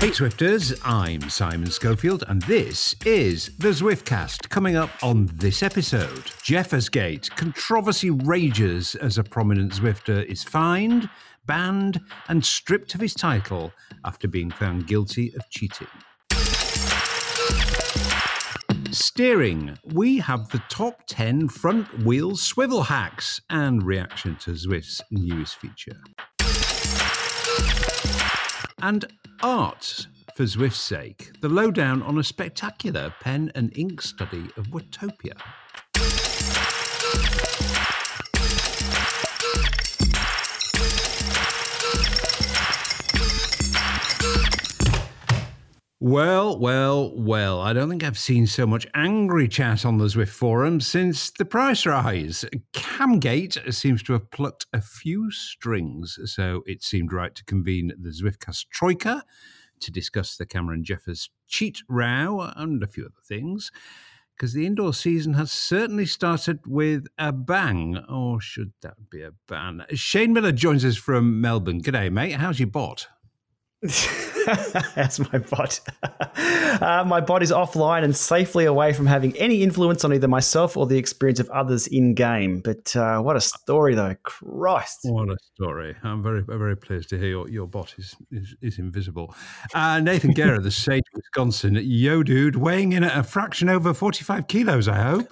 Hey Zwifters, I'm Simon Schofield, and this is the Zwiftcast. Coming up on this episode, Jeffersgate controversy rages as a prominent Zwifter is fined, banned, and stripped of his title after being found guilty of cheating. Steering, we have the top 10 front wheel swivel hacks and reaction to Zwift's newest feature and art for Zwift's sake, the lowdown on a spectacular pen and ink study of Watopia. Well, well, well, I don't think I've seen so much angry chat on the Zwift forum since the price rise. Camgate seems to have plucked a few strings, so it seemed right to convene the Zwiftcast Troika to discuss the Cameron Jeffers cheat row and a few other things. Because the indoor season has certainly started with a bang, or should that be a ban? Shane Miller joins us from Melbourne. G'day, mate. How's your bot? That's my bot. uh, my bot is offline and safely away from having any influence on either myself or the experience of others in game. But uh, what a story, though! Christ, what a story! I'm very, very pleased to hear your, your bot is is, is invisible. Uh, Nathan Guerra, the Sage, of Wisconsin. Yo, dude, weighing in at a fraction over 45 kilos. I hope.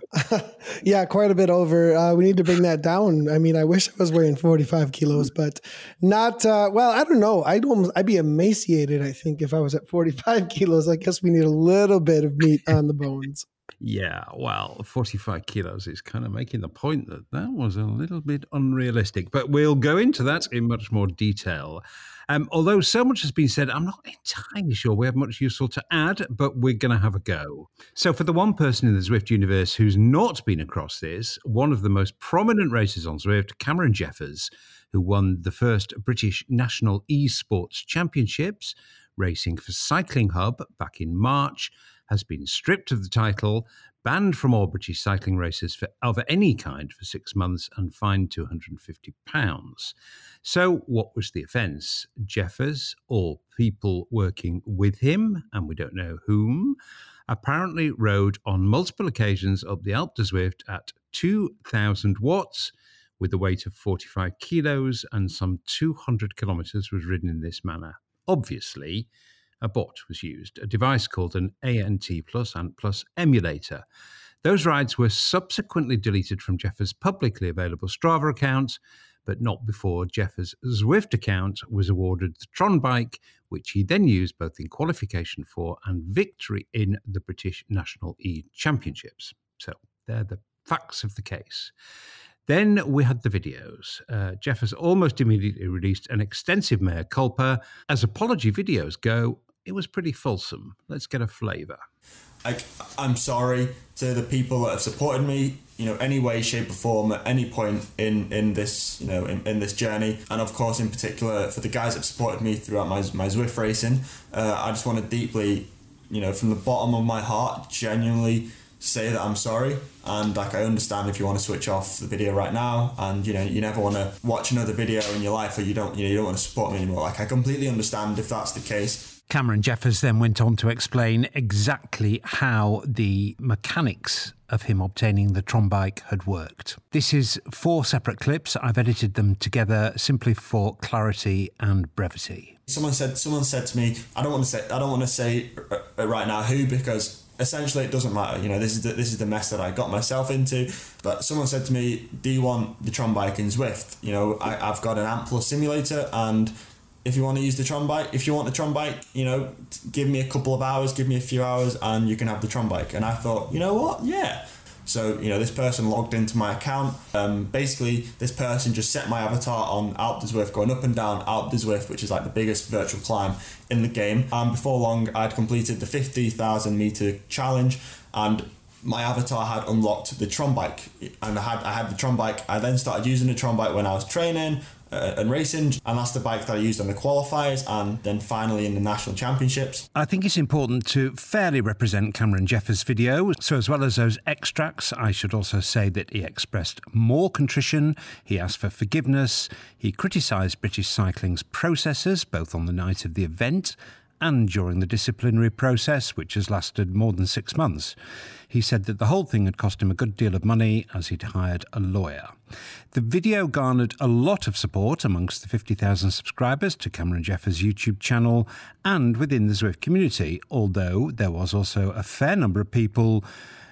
yeah, quite a bit over. Uh, we need to bring that down. I mean, I wish I was weighing 45 kilos, but not. Uh, well, I don't know. I'd almost, I'd be emaciated. I think if I was at 45 kilos, I guess we need a little bit of meat on the bones. Yeah, well, 45 kilos is kind of making the point that that was a little bit unrealistic. But we'll go into that in much more detail. Um, although so much has been said, I'm not entirely sure we have much useful to add, but we're going to have a go. So, for the one person in the Zwift universe who's not been across this, one of the most prominent races on Zwift, Cameron Jeffers, who won the first British National Esports Championships, racing for Cycling Hub back in March, has been stripped of the title, banned from all British cycling races for, of any kind for six months, and fined £250. So, what was the offence? Jeffers, or people working with him, and we don't know whom, apparently rode on multiple occasions up the Alpe d'Huez at 2,000 watts with a weight of 45 kilos and some 200 kilometers was ridden in this manner. Obviously, a bot was used, a device called an ANT Plus ANT Plus emulator. Those rides were subsequently deleted from Jeffers' publicly available Strava account, but not before Jeffers' Zwift account was awarded the Tron bike, which he then used both in qualification for and victory in the British National E Championships. So they're the facts of the case. Then we had the videos. Uh, has almost immediately released an extensive mea culpa. As apology videos go, it was pretty fulsome. Let's get a flavour. I'm sorry to the people that have supported me, you know, any way, shape, or form at any point in in this, you know, in, in this journey, and of course, in particular, for the guys that supported me throughout my my Zwift racing. Uh, I just want to deeply, you know, from the bottom of my heart, genuinely say that I'm sorry and like I understand if you want to switch off the video right now and you know you never want to watch another video in your life or you don't you know you don't want to support me anymore like I completely understand if that's the case Cameron Jeffers then went on to explain exactly how the mechanics of him obtaining the Tron bike had worked. This is four separate clips. I've edited them together simply for clarity and brevity. Someone said someone said to me, I don't want to say I don't want to say uh, uh, right now who because essentially it doesn't matter. You know, this is the, this is the mess that I got myself into. But someone said to me, "Do you want the Tron bike in Zwift?" You know, I, I've got an Plus simulator, and if you want to use the Tron bike, if you want the Tron bike, you know, give me a couple of hours, give me a few hours, and you can have the Tron bike. And I thought, you know what, yeah. So, you know, this person logged into my account. Um, basically, this person just set my avatar on d'Huez, going up and down d'Huez, which is like the biggest virtual climb in the game. And before long, I'd completed the 50,000 meter challenge and my avatar had unlocked the Tron bike and I had I had the Tron bike. I then started using the Tron bike when I was training uh, and racing, and that's the bike that I used on the qualifiers and then finally in the national championships. I think it's important to fairly represent Cameron Jeffers' video. So, as well as those extracts, I should also say that he expressed more contrition, he asked for forgiveness, he criticised British cycling's processes, both on the night of the event and during the disciplinary process, which has lasted more than six months. He said that the whole thing had cost him a good deal of money as he'd hired a lawyer. The video garnered a lot of support amongst the 50,000 subscribers to Cameron Jeffers' YouTube channel and within the Zwift community, although there was also a fair number of people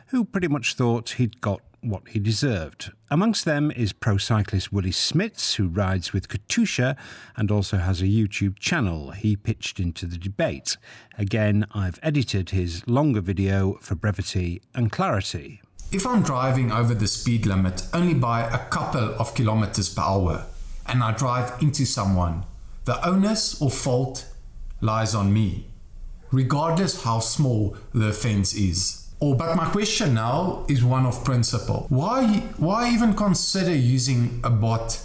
who pretty much thought he'd got what he deserved. Amongst them is pro cyclist Willie Smit, who rides with Katusha and also has a YouTube channel. He pitched into the debate. Again, I've edited his longer video for brevity and clarity. If I'm driving over the speed limit only by a couple of kilometers per hour and I drive into someone, the onus or fault lies on me, regardless how small the offense is. Oh, but my question now is one of principle. Why why even consider using a bot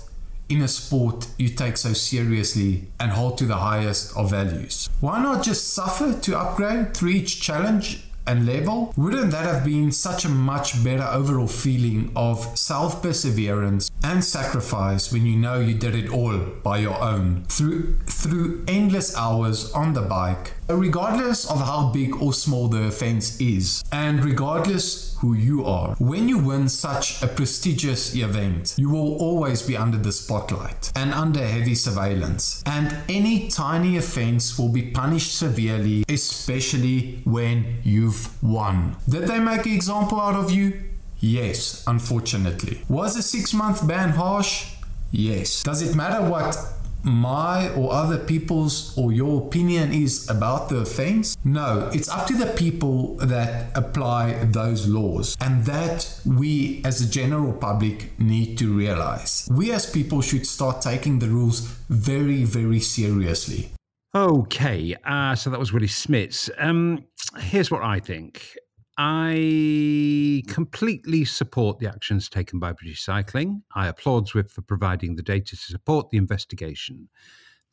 in a sport you take so seriously and hold to the highest of values? Why not just suffer to upgrade through each challenge and level, wouldn't that have been such a much better overall feeling of self perseverance and sacrifice when you know you did it all by your own through through endless hours on the bike, regardless of how big or small the offense is, and regardless who you are. When you win such a prestigious event, you will always be under the spotlight and under heavy surveillance, and any tiny offense will be punished severely, especially when you've won. Did they make an example out of you? Yes, unfortunately. Was a six month ban harsh? Yes. Does it matter what my or other people's or your opinion is about the offense? No, it's up to the people that apply those laws, and that we as a general public need to realize. We as people should start taking the rules very, very seriously. Okay, uh, so that was Willie Smit. Um, here's what I think. I completely support the actions taken by British Cycling. I applaud Zwift for providing the data to support the investigation.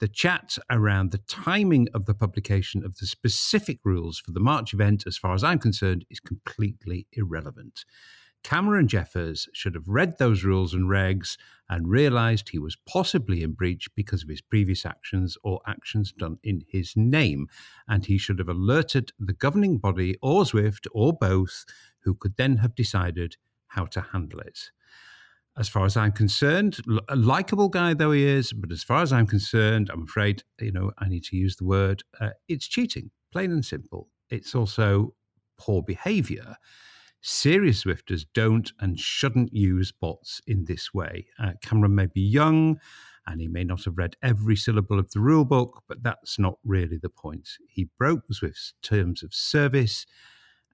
The chat around the timing of the publication of the specific rules for the March event, as far as I'm concerned, is completely irrelevant. Cameron Jeffers should have read those rules and regs and realized he was possibly in breach because of his previous actions or actions done in his name. And he should have alerted the governing body or Zwift or both, who could then have decided how to handle it. As far as I'm concerned, a likable guy though he is, but as far as I'm concerned, I'm afraid, you know, I need to use the word, uh, it's cheating, plain and simple. It's also poor behavior serious Zwifters don't and shouldn't use bots in this way. Uh, Cameron may be young and he may not have read every syllable of the rule book, but that's not really the point. He broke Zwift's terms of service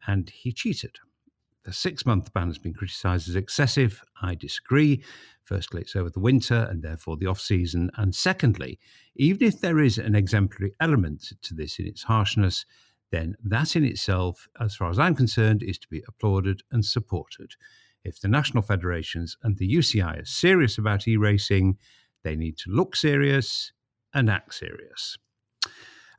and he cheated. The six month ban has been criticised as excessive. I disagree. Firstly, it's over the winter and therefore the off season. And secondly, even if there is an exemplary element to this in its harshness, then that in itself, as far as I'm concerned, is to be applauded and supported. If the national federations and the UCI are serious about e racing, they need to look serious and act serious.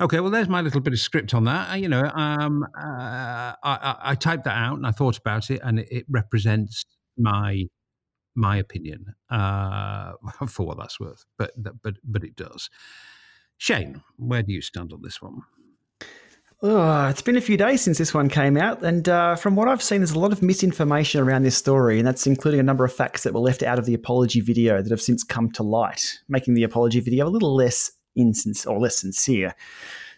Okay, well, there's my little bit of script on that. You know, um, uh, I, I, I, typed that out and I thought about it, and it, it represents my my opinion uh, for what that's worth. But but but it does. Shane, where do you stand on this one? Oh, it's been a few days since this one came out, and uh, from what I've seen, there's a lot of misinformation around this story, and that's including a number of facts that were left out of the apology video that have since come to light, making the apology video a little less insincere or less sincere.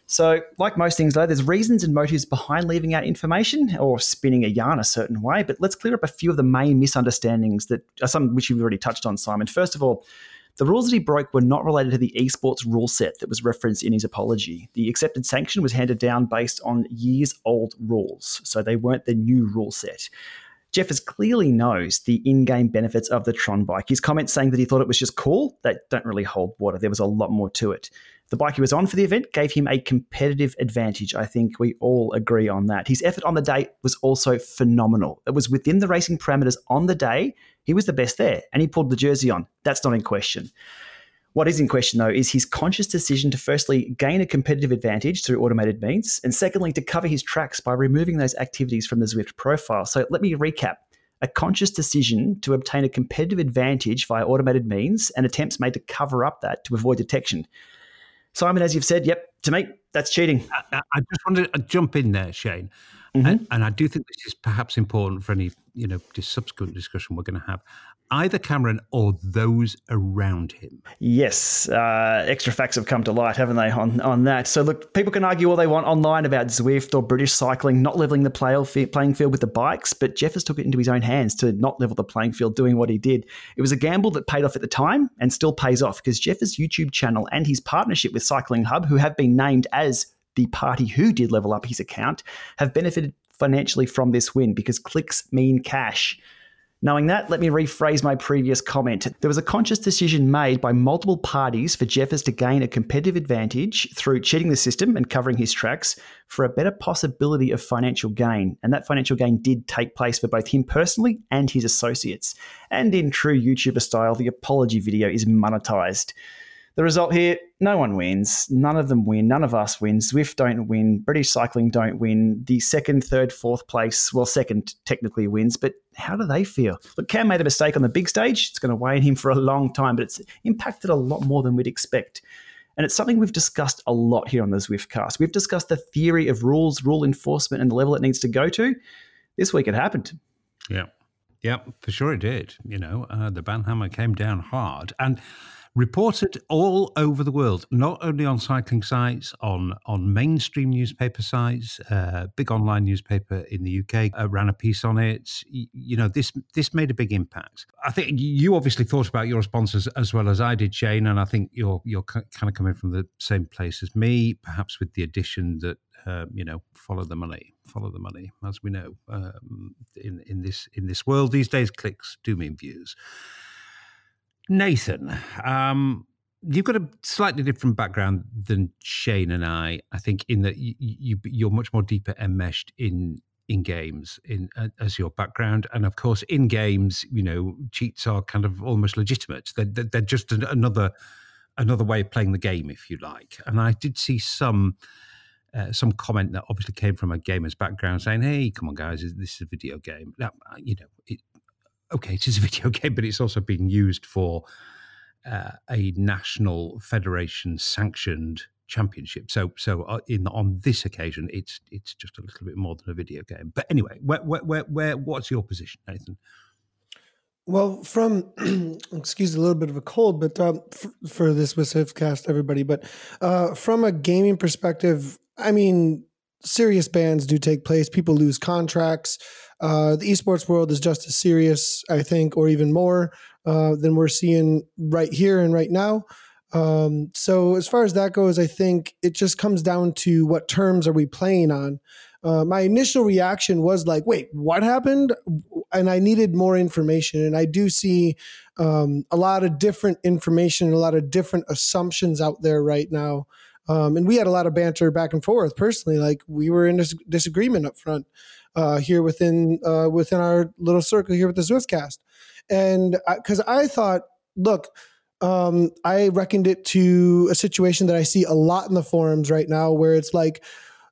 So, like most things, though, there's reasons and motives behind leaving out information or spinning a yarn a certain way. But let's clear up a few of the main misunderstandings that are some which you've already touched on, Simon. First of all, the rules that he broke were not related to the esports rule set that was referenced in his apology. The accepted sanction was handed down based on years old rules, so they weren't the new rule set. Jeffers clearly knows the in game benefits of the Tron bike. His comments saying that he thought it was just cool, that don't really hold water. There was a lot more to it. The bike he was on for the event gave him a competitive advantage. I think we all agree on that. His effort on the day was also phenomenal. It was within the racing parameters on the day. He was the best there, and he pulled the jersey on. That's not in question. What is in question, though, is his conscious decision to firstly gain a competitive advantage through automated means, and secondly, to cover his tracks by removing those activities from the Zwift profile. So let me recap a conscious decision to obtain a competitive advantage via automated means and attempts made to cover up that to avoid detection. Simon, as you've said, yep, to me, that's cheating. I, I just wanted to jump in there, Shane, mm-hmm. and, and, I do think this is perhaps important for any you know subsequent discussion we're going to have either Cameron or those around him. Yes, uh, extra facts have come to light, haven't they, on, on that? So, look, people can argue all they want online about Zwift or British cycling not levelling the play, playing field with the bikes, but Jeffers took it into his own hands to not level the playing field doing what he did. It was a gamble that paid off at the time and still pays off because Jeff's YouTube channel and his partnership with Cycling Hub, who have been named as the party who did level up his account, have benefited financially from this win because clicks mean cash. Knowing that, let me rephrase my previous comment. There was a conscious decision made by multiple parties for Jeffers to gain a competitive advantage through cheating the system and covering his tracks for a better possibility of financial gain. And that financial gain did take place for both him personally and his associates. And in true YouTuber style, the apology video is monetized. The result here no one wins. None of them win. None of us win. Zwift don't win. British Cycling don't win. The second, third, fourth place, well, second technically wins, but how do they feel? Look, Cam made a mistake on the big stage. It's going to weigh on him for a long time, but it's impacted a lot more than we'd expect. And it's something we've discussed a lot here on the Zwiftcast. We've discussed the theory of rules, rule enforcement, and the level it needs to go to. This week it happened. Yeah. Yeah, for sure it did. You know, uh, the banhammer came down hard. And reported all over the world, not only on cycling sites, on on mainstream newspaper sites. Uh, big online newspaper in the UK uh, ran a piece on it. You, you know, this this made a big impact. I think you obviously thought about your sponsors as well as I did, Shane, and I think you're you're kind of coming from the same place as me, perhaps with the addition that uh, you know follow the money follow the money as we know um, in in this in this world these days clicks do mean views Nathan, um, you've got a slightly different background than Shane and I. I think in that you, you are much more deeper enmeshed in in games in uh, as your background, and of course in games, you know, cheats are kind of almost legitimate. They're, they're just another another way of playing the game, if you like. And I did see some. Uh, some comment that obviously came from a gamer's background saying, "Hey, come on, guys, this is a video game." Now, you know, it, okay, it is a video game, but it's also being used for uh, a national federation sanctioned championship. So, so uh, in on this occasion, it's it's just a little bit more than a video game. But anyway, where where where, where what's your position, Nathan? Well, from excuse a little bit of a cold, but um, for, for, this Zwiftcast, everybody. But uh, from a gaming perspective, I mean, serious bans do take place. People lose contracts. Uh, the esports world is just as serious, I think, or even more uh, than we're seeing right here and right now. Um, so as far as that goes, I think it just comes down to what terms are we playing on. Uh, my initial reaction was like, "Wait, what happened?" And I needed more information. And I do see um, a lot of different information, and a lot of different assumptions out there right now. Um, and we had a lot of banter back and forth. Personally, like we were in dis- disagreement up front uh, here within uh, within our little circle here with the Zwiftcast, and because I, I, thought, look, um, I reckoned it to a situation that I see a lot in the forums right now, where it's like.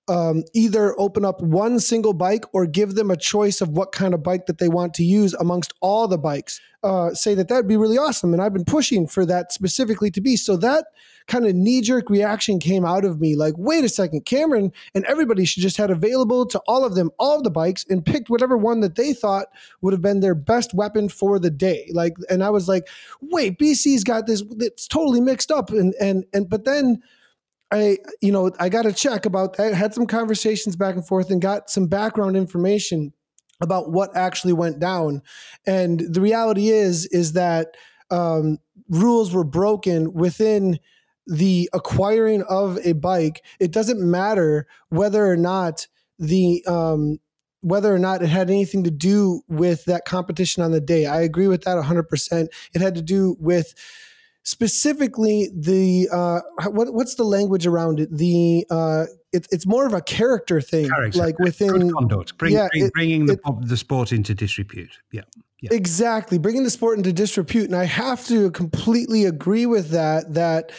Um, either open up one single bike or give them a choice of what kind of bike that they want to use amongst all the bikes. Uh, say that that'd be really awesome, and I've been pushing for that specifically to be. So that kind of knee jerk reaction came out of me like, wait a second, Cameron and everybody should just had available to all of them all of the bikes and picked whatever one that they thought would have been their best weapon for the day. Like, and I was like, wait, BC's got this, it's totally mixed up. And, and, and, but then, I, you know, I got a check about that, had some conversations back and forth and got some background information about what actually went down. And the reality is, is that um, rules were broken within the acquiring of a bike, it doesn't matter whether or not the um, whether or not it had anything to do with that competition on the day. I agree with that 100%. It had to do with specifically the uh, what, what's the language around it? The uh, it, it's more of a character thing, character. like within conduct, Bring, yeah, bring, it, bringing the, it, the sport into disrepute. Yeah. yeah, exactly, bringing the sport into disrepute, and I have to completely agree with that. That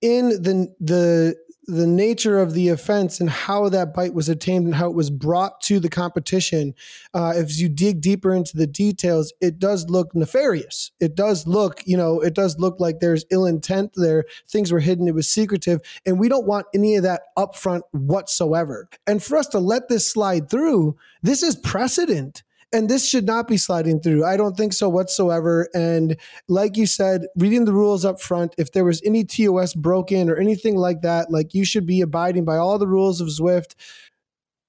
in the the the nature of the offense and how that bite was obtained and how it was brought to the competition, uh, if you dig deeper into the details, it does look nefarious. It does look, you know, it does look like there's ill intent there. Things were hidden. It was secretive. And we don't want any of that upfront whatsoever. And for us to let this slide through, this is precedent and this should not be sliding through. I don't think so whatsoever. And like you said, reading the rules up front, if there was any TOS broken or anything like that, like you should be abiding by all the rules of Zwift.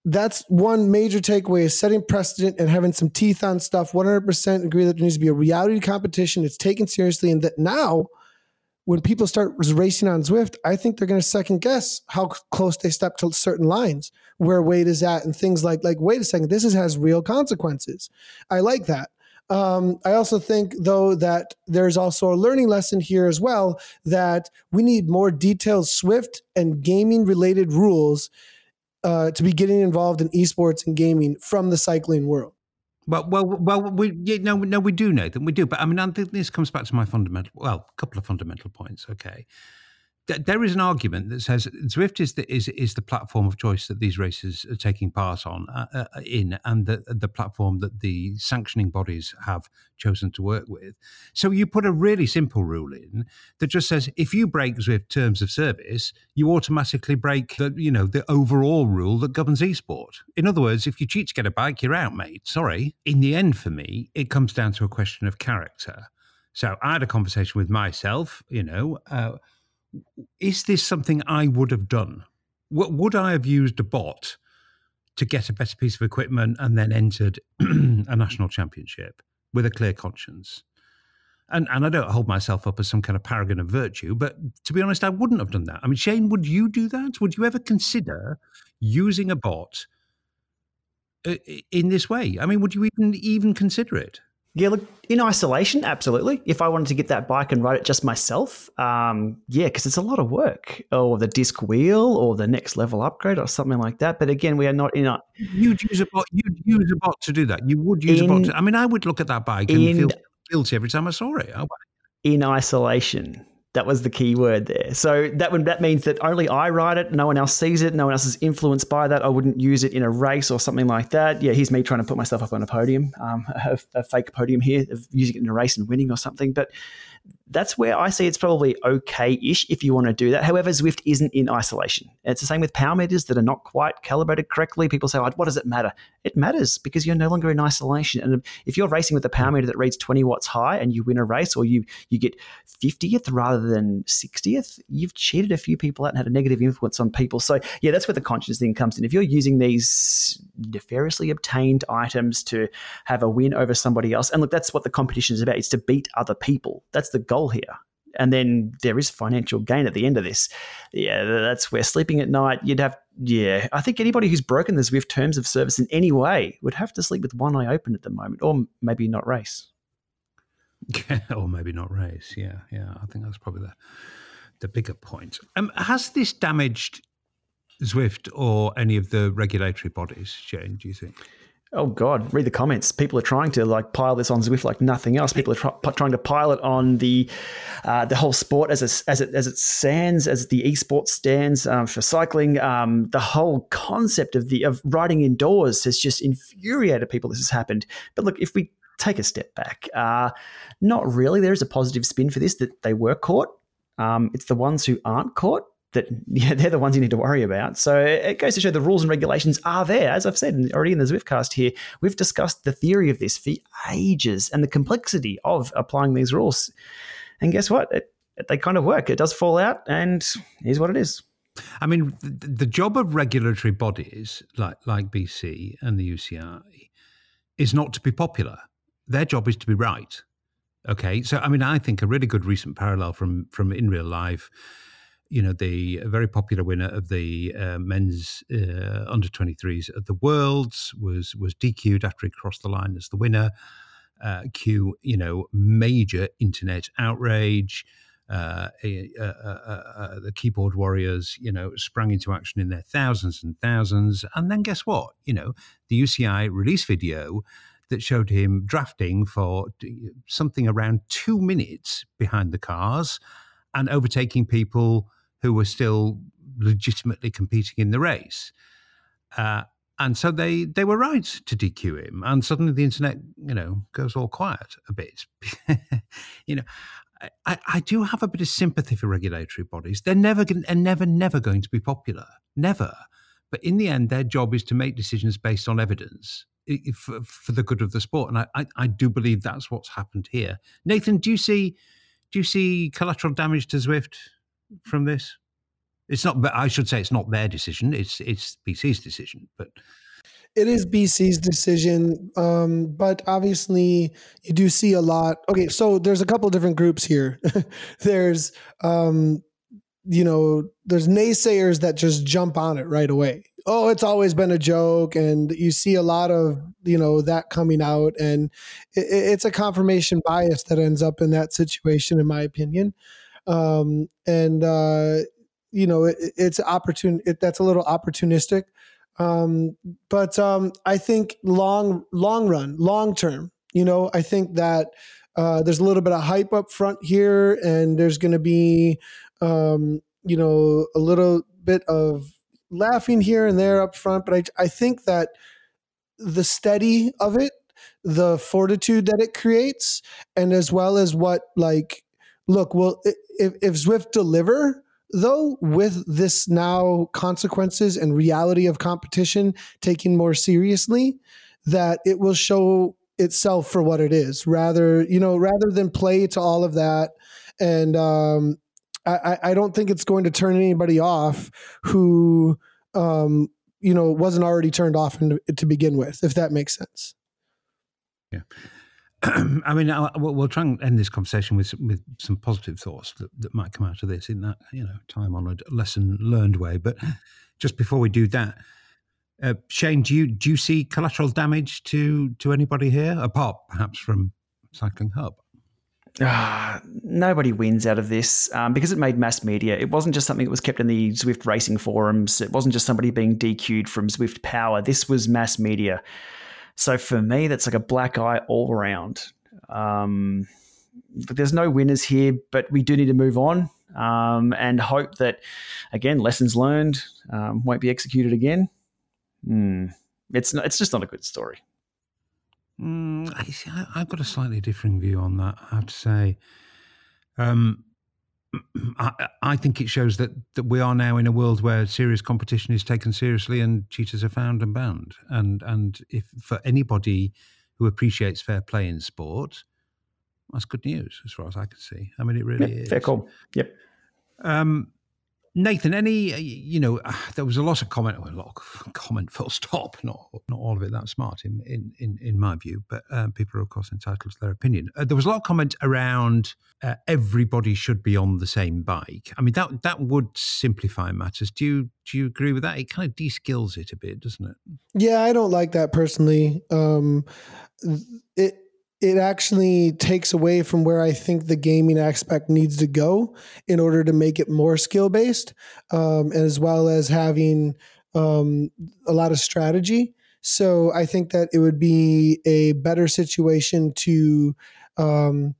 That's one major takeaway is setting precedent and having some teeth on stuff. 100% agree that there needs to be a reality competition. It's taken seriously, and that now when people start racing on Zwift, I think they're going to second guess how close they step to certain lines, where weight is at, and things like like wait a second, this is, has real consequences. I like that. Um, I also think, though, that there's also a learning lesson here as well that we need more detailed Zwift and gaming related rules uh, to be getting involved in esports and gaming from the cycling world. Well, well, well. We yeah, no, no, we do, Nathan. We do, but I mean, I think this comes back to my fundamental. Well, a couple of fundamental points. Okay, there is an argument that says Zwift is the is is the platform of choice that these races are taking part on uh, uh, in, and the the platform that the sanctioning bodies have chosen to work with. So you put a really simple rule in that just says if you break Zwift terms of service, you automatically break the you know the overall rule that governs esport. In other words, if you cheat to get a bike, you're out, mate. Sorry. In the end, for me, it comes down to a question of character. So I had a conversation with myself, you know. Uh, is this something I would have done? would I have used a bot to get a better piece of equipment and then entered a national championship with a clear conscience? And, and I don't hold myself up as some kind of paragon of virtue, but to be honest, I wouldn't have done that. I mean, Shane, would you do that? Would you ever consider using a bot uh, in this way? I mean, would you even even consider it? Yeah, look, in isolation, absolutely. If I wanted to get that bike and ride it just myself, um, yeah, because it's a lot of work, or the disc wheel, or the next level upgrade, or something like that. But again, we are not in a. You'd use a bot. You'd use a bot to do that. You would use in, a bot. To, I mean, I would look at that bike and in, feel guilty every time I saw it. Oh, in isolation, that was the key word there. So that would, that means that only I write it, no one else sees it, no one else is influenced by that. I wouldn't use it in a race or something like that. Yeah, here's me trying to put myself up on a podium, um, a, a fake podium here of using it in a race and winning or something. But that's where I see it's probably okay ish if you want to do that. However, Zwift isn't in isolation. It's the same with power meters that are not quite calibrated correctly. People say, what does it matter? It matters because you're no longer in isolation. And if you're racing with a power meter that reads 20 watts high and you win a race or you, you get 50th rather than 60th, you've cheated a few people out and had a negative influence on people. So, yeah, that's where the conscious thing comes in. If you're using these nefariously obtained items to have a win over somebody else, and look, that's what the competition is about, it's to beat other people. That's the goal here. And then there is financial gain at the end of this. Yeah, that's where sleeping at night, you'd have, yeah, I think anybody who's broken the Zwift terms of service in any way would have to sleep with one eye open at the moment, or maybe not race. or maybe not race. Yeah, yeah. I think that's probably the the bigger point. Um, has this damaged Zwift or any of the regulatory bodies, Shane? Do you think? Oh God! Read the comments. People are trying to like pile this on Zwift like nothing else. People are try- trying to pile it on the uh, the whole sport as a, as it as it stands, as the esports stands um, for cycling. Um, the whole concept of the of riding indoors has just infuriated people. This has happened. But look, if we take a step back, uh, not really. There is a positive spin for this that they were caught. Um, it's the ones who aren't caught that yeah, they're the ones you need to worry about. So it goes to show the rules and regulations are there. As I've said already in the Zwiftcast here, we've discussed the theory of this for ages and the complexity of applying these rules. And guess what? It, they kind of work. It does fall out, and here's what it is. I mean, the, the job of regulatory bodies like like BC and the UCI is not to be popular. Their job is to be right. Okay, so I mean, I think a really good recent parallel from from in real life you know, the very popular winner of the uh, men's uh, under 23s at the Worlds was was DQ'd after he crossed the line as the winner. Uh, cue, you know, major internet outrage. Uh, the keyboard warriors, you know, sprang into action in their thousands and thousands. And then guess what? You know, the UCI released video that showed him drafting for something around two minutes behind the cars and overtaking people who were still legitimately competing in the race. Uh, and so they they were right to DQ him, and suddenly the internet, you know, goes all quiet a bit. you know, I, I do have a bit of sympathy for regulatory bodies. They're never, they're never, never going to be popular, never. But in the end, their job is to make decisions based on evidence for, for the good of the sport, and I, I, I do believe that's what's happened here. Nathan, do you see do you see collateral damage to Zwift from this? It's not. I should say it's not their decision. It's it's BC's decision. But it is BC's decision. Um, but obviously, you do see a lot. Okay, so there's a couple different groups here. there's um, you know, there's naysayers that just jump on it right away. Oh, it's always been a joke, and you see a lot of you know that coming out, and it, it's a confirmation bias that ends up in that situation, in my opinion. Um, and uh, you know, it, it's opportune. It, that's a little opportunistic. Um, but um, I think long, long run, long term, you know, I think that uh, there's a little bit of hype up front here, and there's going to be, um, you know, a little bit of laughing here and there up front. But I, I think that the steady of it, the fortitude that it creates, and as well as what like, look, well, if if Zwift deliver though with this now consequences and reality of competition taken more seriously that it will show itself for what it is. Rather you know rather than play to all of that and um, I, I don't think it's going to turn anybody off who um, you know wasn't already turned off to begin with if that makes sense. Yeah I mean, I'll, we'll try and end this conversation with with some positive thoughts that, that might come out of this in that you know time honoured lesson learned way. But just before we do that, uh, Shane, do you do you see collateral damage to to anybody here apart perhaps from Cycling Hub? Uh, nobody wins out of this um, because it made mass media. It wasn't just something that was kept in the Zwift racing forums. It wasn't just somebody being DQ'd from Zwift Power. This was mass media. So for me, that's like a black eye all around. Um, there's no winners here, but we do need to move on um, and hope that, again, lessons learned um, won't be executed again. Mm, it's not, it's just not a good story. Mm, I, have got a slightly differing view on that. I have to say, um, I, I, think it shows that, that we are now in a world where serious competition is taken seriously and cheaters are found and banned. And and if for anybody who appreciates fair play in sport, that's good news as far as I can see. I mean, it really is. Fair call. Yep. Um, Nathan, any uh, you know, there was a lot of comment, a lot of comment, full stop. Not not all of it that smart in in in, in my view, but um, people are of course entitled to their opinion. Uh, there was a lot of comment around uh, everybody should be on the same bike. I mean, that that would simplify matters. Do you do you agree with that? It kind of de-skills it a bit, doesn't it? Yeah, I don't like that personally. Um, it it actually takes away from where I think the gaming aspect needs to go in order to make it more skill based, um, as well as having um, a lot of strategy. So I think that it would be a better situation to um,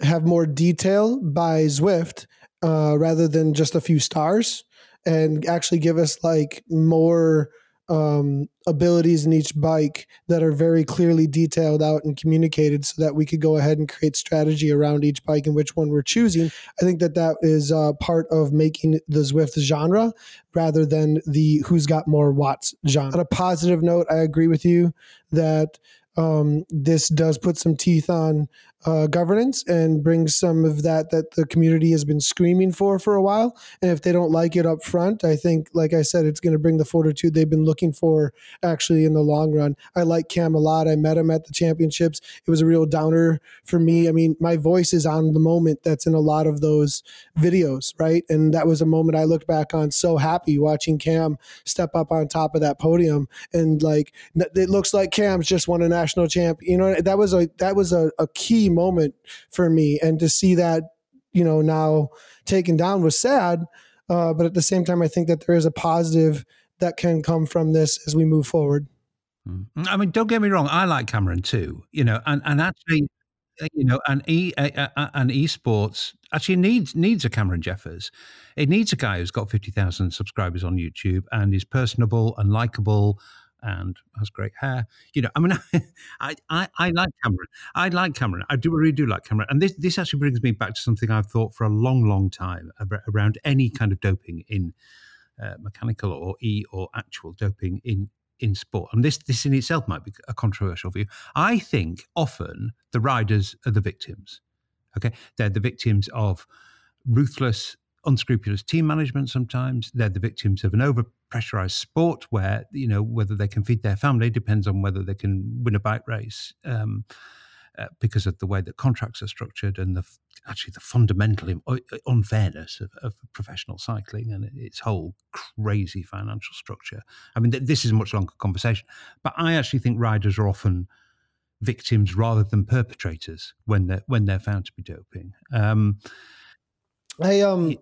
have more detail by Zwift uh, rather than just a few stars and actually give us like more um, abilities in each bike that are very clearly detailed out and communicated so that we could go ahead and create strategy around each bike and which one we're choosing. I think that that is uh, part of making the Zwift genre rather than the who's got more watts genre. On a positive note, I agree with you that um, this does put some teeth on uh, governance and bring some of that that the community has been screaming for for a while. And if they don't like it up front, I think, like I said, it's going to bring the fortitude they've been looking for actually in the long run. I like Cam a lot. I met him at the championships. It was a real downer for me. I mean, my voice is on the moment that's in a lot of those videos, right? And that was a moment I looked back on so happy watching Cam step up on top of that podium and like it looks like Cam's just won a national champ. You know, that was a that was a, a key moment for me. And to see that, you know, now taken down was sad. Uh, but at the same time, I think that there is a positive that can come from this as we move forward. Hmm. I mean, don't get me wrong. I like Cameron too, you know, and, and actually, uh, you know, and e uh, uh, and esports actually needs needs a Cameron Jeffers. It needs a guy who's got fifty thousand subscribers on YouTube and is personable and likable and has great hair. You know, I mean, I, I, I like Cameron. I like Cameron. I do really do like Cameron. And this this actually brings me back to something I've thought for a long, long time around any kind of doping in uh, mechanical or e or actual doping in in sport. And this this in itself might be a controversial view. I think often the riders are the victims. Okay, they're the victims of ruthless, unscrupulous team management. Sometimes they're the victims of an over pressurized sport where you know whether they can feed their family depends on whether they can win a bike race. Um, uh, because of the way that contracts are structured and the actually the fundamental uh, unfairness of, of professional cycling and its whole crazy financial structure. I mean, th- this is a much longer conversation, but I actually think riders are often victims rather than perpetrators when they're when they're found to be doping. Um, I um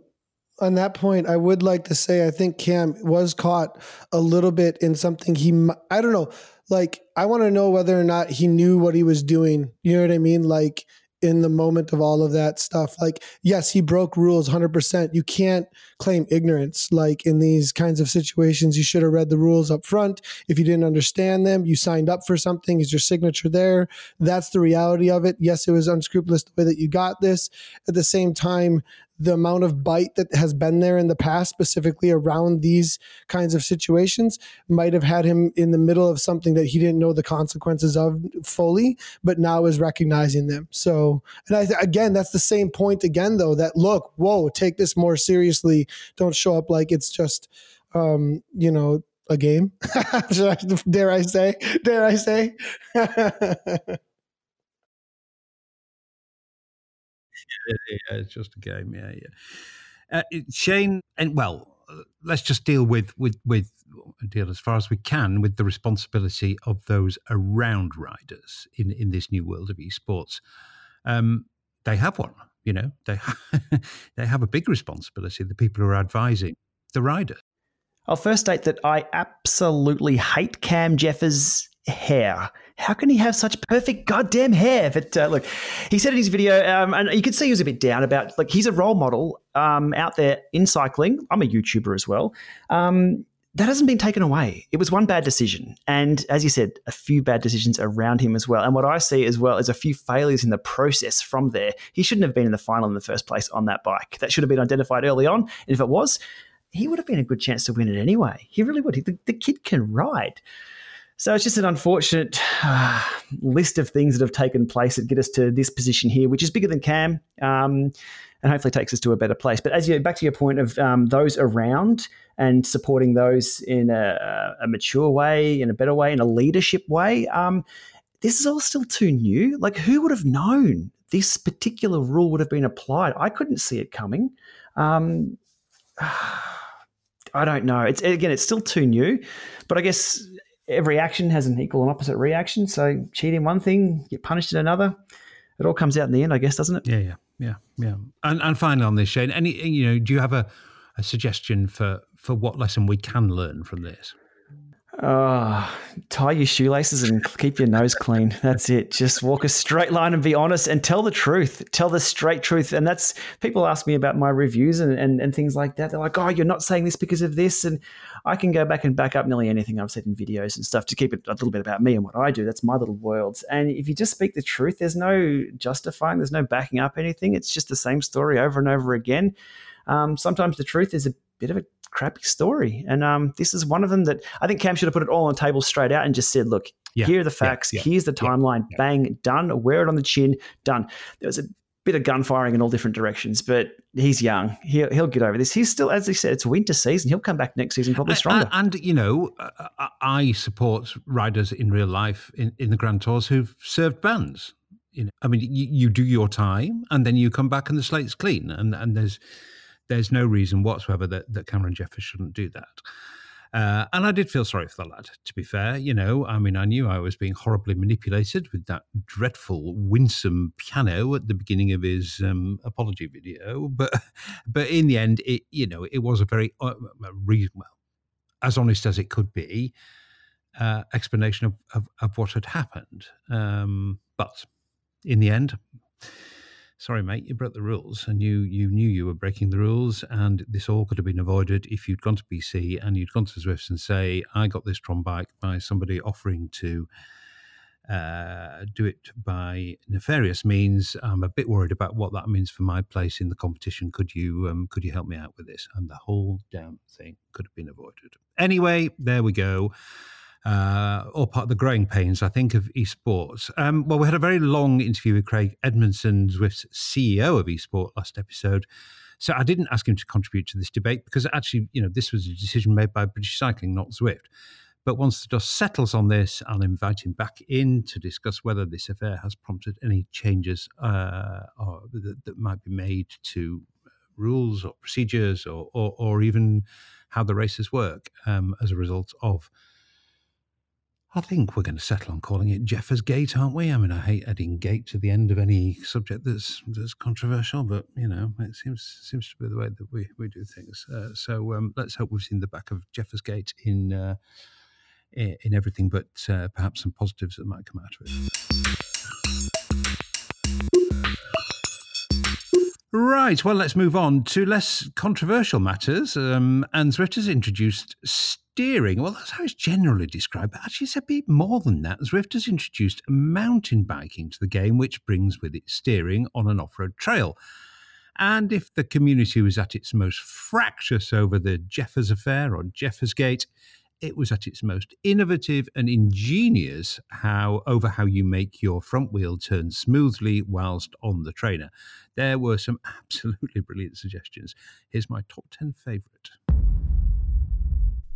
on that point, I would like to say I think Cam was caught a little bit in something he I don't know. Like I want to know whether or not he knew what he was doing. You know what I mean? Like in the moment of all of that stuff. Like, yes, he broke rules 100%. You can't claim ignorance. Like, in these kinds of situations, you should have read the rules up front. If you didn't understand them, you signed up for something. Is your signature there? That's the reality of it. Yes, it was unscrupulous the way that you got this. At the same time, the amount of bite that has been there in the past, specifically around these kinds of situations, might have had him in the middle of something that he didn't know the consequences of fully, but now is recognizing them. So, and I, again, that's the same point again, though, that look, whoa, take this more seriously. Don't show up like it's just, um, you know, a game. dare I say? Dare I say? yeah, it's just a game. Yeah, yeah. Uh, Shane, and well, let's just deal with with with deal as far as we can with the responsibility of those around riders in in this new world of esports. Um, they have one, you know. They they have a big responsibility. The people who are advising the rider. I'll first state that I absolutely hate Cam Jeffers' hair. How can he have such perfect goddamn hair? But uh, look, he said in his video, um, and you could see he was a bit down about like he's a role model um, out there in cycling. I'm a YouTuber as well. Um, that hasn't been taken away. It was one bad decision. And as you said, a few bad decisions around him as well. And what I see as well is a few failures in the process from there. He shouldn't have been in the final in the first place on that bike. That should have been identified early on. And if it was, he would have been a good chance to win it anyway. He really would. The, the kid can ride. So it's just an unfortunate uh, list of things that have taken place that get us to this position here, which is bigger than Cam, um, and hopefully takes us to a better place. But as you back to your point of um, those around and supporting those in a, a, mature way, in a better way, in a leadership way, um, this is all still too new. Like, who would have known this particular rule would have been applied? I couldn't see it coming. Um, I don't know. It's again, it's still too new, but I guess every action has an equal and opposite reaction. So cheat in one thing, get punished in another. It all comes out in the end, I guess, doesn't it? Yeah, yeah, yeah, yeah. And and finally on this, Shane, any you know, do you have a, a suggestion for for what lesson we can learn from this? Oh, tie your shoelaces and keep your nose clean. That's it. Just walk a straight line and be honest and tell the truth. Tell the straight truth. And that's people ask me about my reviews and, and, and things like that. They're like, oh, you're not saying this because of this. And I can go back and back up nearly anything I've said in videos and stuff to keep it a little bit about me and what I do. That's my little world. And if you just speak the truth, there's no justifying, there's no backing up anything. It's just the same story over and over again. Um, sometimes the truth is a bit of a crappy story. And um, this is one of them that I think Cam should have put it all on the table straight out and just said, look, yeah, here are the facts, yeah, yeah, here's the timeline, bang, done, wear it on the chin, done. There was a bit of gun firing in all different directions, but he's young. He'll, he'll get over this. He's still, as he said, it's winter season. He'll come back next season probably stronger. And, and you know, I support riders in real life in, in the Grand Tours who've served bans. You know, I mean, you, you do your time and then you come back and the slate's clean. And, and there's, there's no reason whatsoever that, that Cameron Jeffers shouldn't do that. Uh, and I did feel sorry for the lad, to be fair. You know, I mean, I knew I was being horribly manipulated with that dreadful, winsome piano at the beginning of his um, apology video. But, but in the end, it you know, it was a very uh, well, as honest as it could be, uh, explanation of, of, of, what had happened. Um, but in the end, sorry, mate, you broke the rules, and you you knew you were breaking the rules, and this all could have been avoided if you'd gone to BC and you'd gone to Zwifts and say, I got this Tron bike by somebody offering to uh, do it by nefarious means. I'm a bit worried about what that means for my place in the competition. Could you um, could you help me out with this? And the whole damn thing could have been avoided. Anyway, there we go. Uh, all part of the growing pains, I think, of esports. Um, well, we had a very long interview with Craig Edmondson, Zwift's CEO of esports, last episode. So I didn't ask him to contribute to this debate because actually, you know, this was a decision made by British Cycling, not Zwift. But once the dust settles on this, I'll invite him back in to discuss whether this affair has prompted any changes uh, or that, that, might be made to rules or procedures or, or, or even how the races work um, as a result of. I think we're going to settle on calling it Jeffers Gate, aren't we? I mean, I hate adding gate to the end of any subject that's that's controversial, but you know, it seems seems to be the way that we, we do things. Uh, so um, let's hope we've seen the back of Jeffers Gate in uh, in everything, but uh, perhaps some positives that might come out of it. Right, well, let's move on to less controversial matters. Um, and Zwift has introduced steering. Well, that's how it's generally described, but actually, it's a bit more than that. Zwift has introduced mountain biking to the game, which brings with it steering on an off road trail. And if the community was at its most fractious over the Jeffers affair or Jeffers Gate, it was at its most innovative and ingenious how over how you make your front wheel turn smoothly whilst on the trainer. There were some absolutely brilliant suggestions. Here's my top 10 favorite.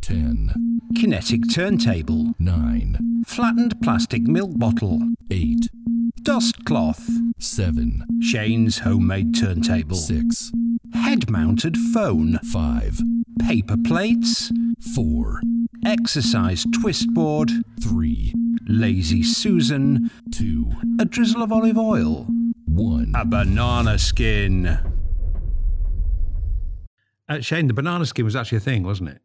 10. Kinetic turntable. 9. Flattened plastic milk bottle. 8. Dust cloth. 7. Shane's homemade turntable. 6. Head mounted phone. 5. Paper plates. 4. Exercise twist board. 3. Lazy Susan. 2. A drizzle of olive oil. 1. A banana skin. Uh, Shane, the banana skin was actually a thing, wasn't it?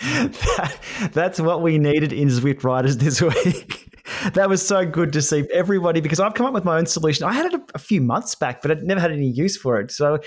That, that's what we needed in Zwift Riders this week. that was so good to see everybody because I've come up with my own solution. I had it a, a few months back, but I'd never had any use for it. So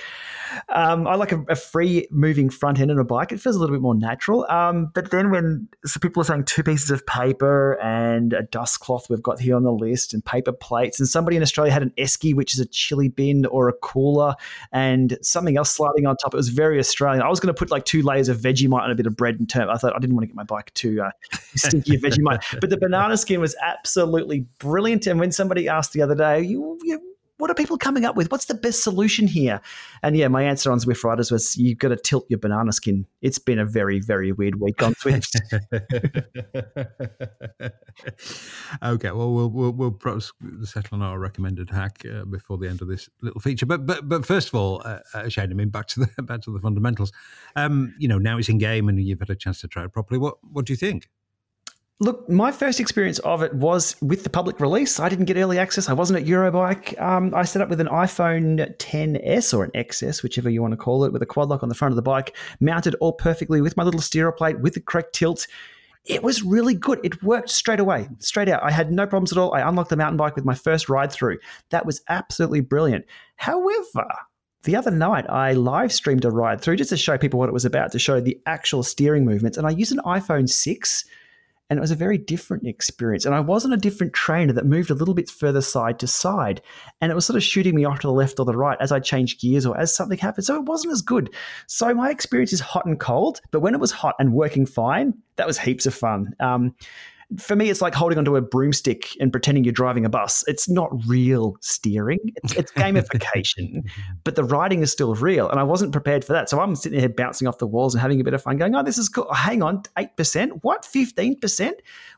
um, I like a, a, free moving front end on a bike. It feels a little bit more natural. Um, but then when so people are saying two pieces of paper and a dust cloth we've got here on the list and paper plates, and somebody in Australia had an esky, which is a chili bin or a cooler, and something else sliding on top. It was very Australian. I was going to put like two layers of Vegemite and a bit of bread and turn. I thought I didn't want to get my bike too uh, stinky of Vegemite. But the banana skin was absolutely brilliant. And when somebody asked the other day, you, you what are people coming up with? What's the best solution here? And yeah, my answer on Zwift Riders was you've got to tilt your banana skin. It's been a very, very weird week on Zwift. okay, well, we'll we'll, we'll perhaps settle on our recommended hack uh, before the end of this little feature. But but but first of all, uh, uh Shane, I mean, back to the back to the fundamentals. Um, you know, now it's in game and you've had a chance to try it properly. What what do you think? Look, my first experience of it was with the public release. I didn't get early access. I wasn't at Eurobike. Um, I set up with an iPhone 10s or an XS, whichever you want to call it, with a quad lock on the front of the bike, mounted all perfectly with my little steerer plate with the correct tilt. It was really good. It worked straight away, straight out. I had no problems at all. I unlocked the mountain bike with my first ride through. That was absolutely brilliant. However, the other night I live streamed a ride through just to show people what it was about, to show the actual steering movements. And I used an iPhone 6 and it was a very different experience. And I was on a different trainer that moved a little bit further side to side, and it was sort of shooting me off to the left or the right as I changed gears or as something happened. So it wasn't as good. So my experience is hot and cold, but when it was hot and working fine, that was heaps of fun. Um, for me, it's like holding onto a broomstick and pretending you're driving a bus. It's not real steering, it's, it's gamification, but the riding is still real. And I wasn't prepared for that. So I'm sitting here bouncing off the walls and having a bit of fun, going, oh, this is cool. hang on, 8%? What? 15%?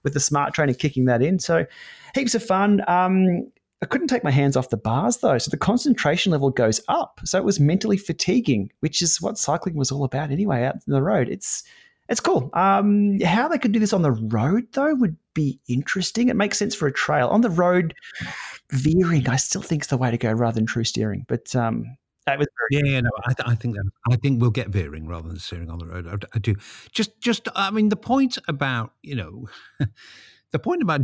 With the smart trainer kicking that in. So heaps of fun. Um, I couldn't take my hands off the bars though. So the concentration level goes up. So it was mentally fatiguing, which is what cycling was all about anyway, out in the road. It's it's cool. Um, how they could do this on the road, though, would be interesting. It makes sense for a trail. On the road, veering, I still think is the way to go rather than true steering. But um, that was yeah, yeah, no, I, th- I think that, I think we'll get veering rather than steering on the road. I, I, do. Just, just, I mean, the point about you know. The point about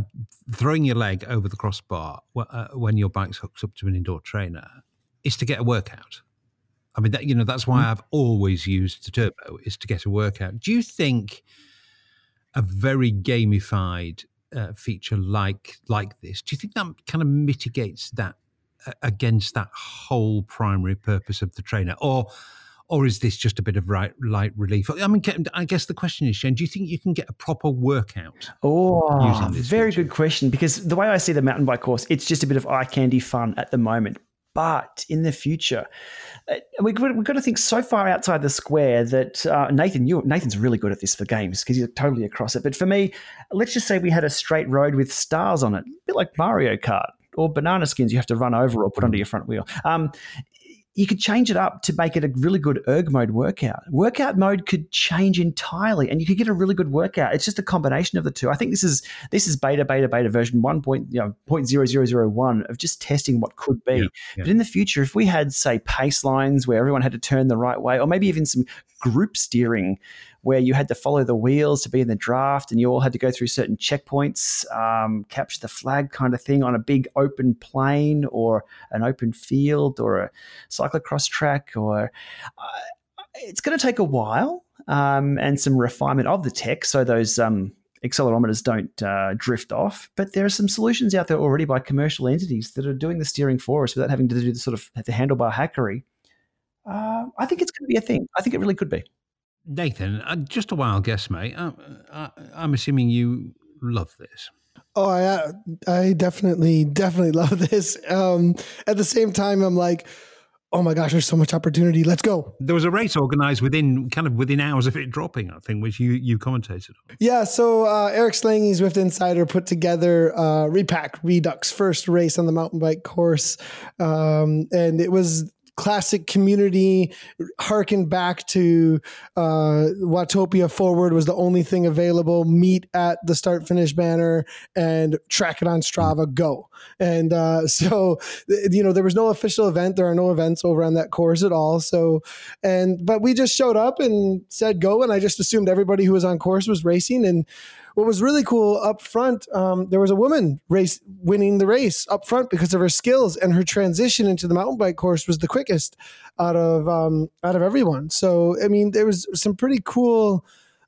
throwing your leg over the crossbar uh, when your bike's hooked up to an indoor trainer is to get a workout. I mean, that, you know, that's why I've always used the turbo is to get a workout. Do you think a very gamified uh, feature like like this, do you think that kind of mitigates that uh, against that whole primary purpose of the trainer, or or is this just a bit of right, light relief? I mean, I guess the question is, Shane, do you think you can get a proper workout? Oh, using this very feature? good question. Because the way I see the mountain bike course, it's just a bit of eye candy fun at the moment. But in the future, uh, we've got, we've got to think so far outside the square that uh, Nathan, you Nathan's really good at this for games because he's totally across it. But for me, let's just say we had a straight road with stars on it, a bit like Mario Kart or banana skins you have to run over or put under your front wheel. Um, you could change it up to make it a really good erg mode workout. Workout mode could change entirely, and you could get a really good workout. It's just a combination of the two. I think this is this is beta beta beta version one point you know point zero zero zero one of just testing what could be. Yeah, yeah. But in the future, if we had say pace lines where everyone had to turn the right way, or maybe even some group steering where you had to follow the wheels to be in the draft and you all had to go through certain checkpoints, um, capture the flag kind of thing on a big open plain or an open field or a cyclocross track or uh, it's going to take a while um, and some refinement of the tech so those um, accelerometers don't uh, drift off but there are some solutions out there already by commercial entities that are doing the steering for us without having to do the sort of the handlebar hackery. Uh, i think it's going to be a thing. I think it really could be Nathan, uh, just a wild guess, mate. Uh, uh, I'm assuming you love this. Oh, I I definitely definitely love this. Um, at the same time, I'm like, oh my gosh, there's so much opportunity. Let's go. There was a race organised within kind of within hours of it dropping, I think, which you you commentated on. Yeah, so uh, Eric Schlange, Zwift Insider, put together uh, Repack Redux first race on the mountain bike course, um, and it was classic community harken back to uh watopia forward was the only thing available meet at the start finish banner and track it on strava go. And uh so you know there was no official event there are no events over on that course at all so and but we just showed up and said go and i just assumed everybody who was on course was racing and what was really cool up front, um, there was a woman race winning the race up front because of her skills and her transition into the mountain bike course was the quickest out of um, out of everyone. So I mean, there was some pretty cool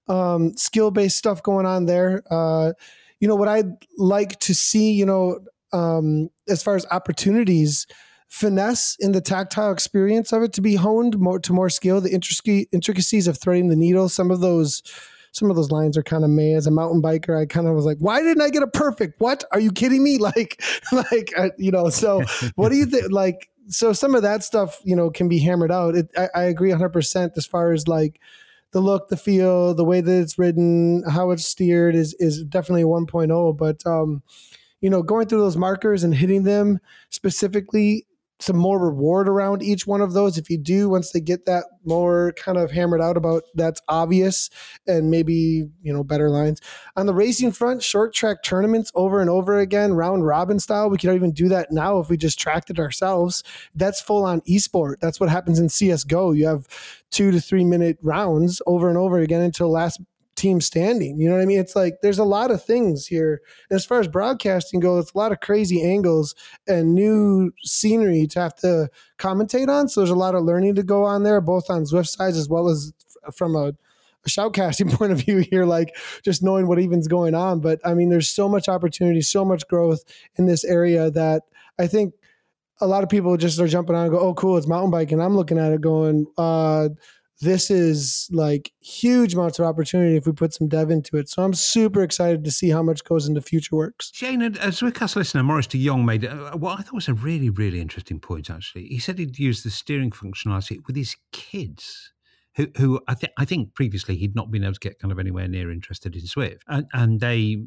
um, skill based stuff going on there. Uh, you know what I'd like to see, you know, um, as far as opportunities. Finesse in the tactile experience of it to be honed more to more skill, the intric- intricacies of threading the needle, some of those some of those lines are kind of meh. As a mountain biker, I kind of was like, why didn't I get a perfect? What are you kidding me? Like, like uh, you know. So what do you think? Like, so some of that stuff, you know, can be hammered out. It, I, I agree 100 percent as far as like the look, the feel, the way that it's ridden, how it's steered is is definitely a 1.0. But um, you know, going through those markers and hitting them specifically some more reward around each one of those. If you do once they get that more kind of hammered out about that's obvious and maybe you know better lines. On the racing front short track tournaments over and over again round robin style we could even do that now if we just tracked it ourselves. That's full on esport. That's what happens in csgo you have two to three minute rounds over and over again until last team standing. You know what I mean? It's like there's a lot of things here. And as far as broadcasting goes, it's a lot of crazy angles and new scenery to have to commentate on. So there's a lot of learning to go on there, both on Zwift sides as well as from a, shoutcasting point of view here, like just knowing what even's going on. But I mean, there's so much opportunity, so much growth in this area that I think a lot of people just are jumping on and go, oh, cool, it's mountain biking. I'm looking at it going, uh, this is like huge amounts of opportunity if we put some dev into it. So I'm super excited to see how much goes into future works. Shane, as Zwiftcast listener, Morris de Jong made uh, what I thought was a really, really interesting point, actually. He said he'd use the steering functionality with his kids. Who, who I, th- I think previously he'd not been able to get kind of anywhere near interested in Zwift, and, and they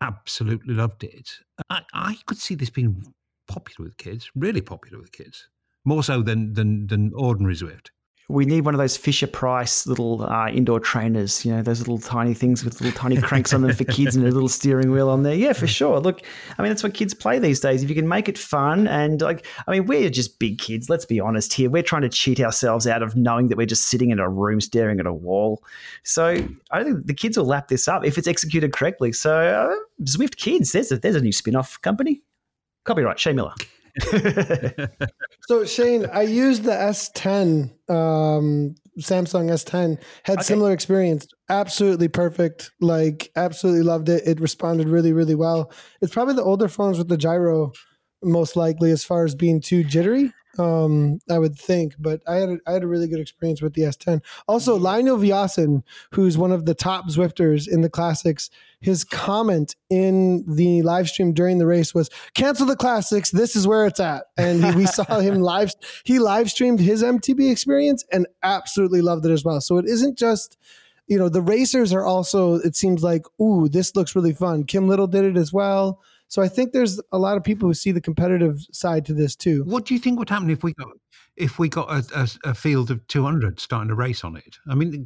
absolutely loved it. I, I could see this being popular with kids, really popular with kids, more so than than than ordinary Zwift. We need one of those Fisher Price little uh, indoor trainers, you know, those little tiny things with little tiny cranks on them for kids and a little steering wheel on there. Yeah, for sure. Look, I mean, that's what kids play these days. If you can make it fun and like, I mean, we're just big kids. Let's be honest here. We're trying to cheat ourselves out of knowing that we're just sitting in a room staring at a wall. So I think the kids will lap this up if it's executed correctly. So uh, Zwift Kids, there's a, there's a new spin off company. Copyright, Shane Miller. So Shane, I used the S10, um, Samsung S10. Had Okay. similar experience. Absolutely perfect. Like absolutely loved it. It responded really, really well. It's probably the older phones with the gyro, most likely as far as being too jittery. Um, I would think, but I had a, I had a really good experience with the S10. Also, Lionel Vujasin, who's one of the top Zwifters in the classics, his comment in the live stream during the race was cancel the classics. This is where it's at. And he, we saw him live. He live streamed his MTB experience and absolutely loved it as well. So it isn't just, you know, the racers are also, it seems like, ooh, this looks really fun. Kim Little did it as well. So I think there's a lot of people who see the competitive side to this too. What do you think would happen if we got if we got a, a, a field of 200 starting to race on it? I mean,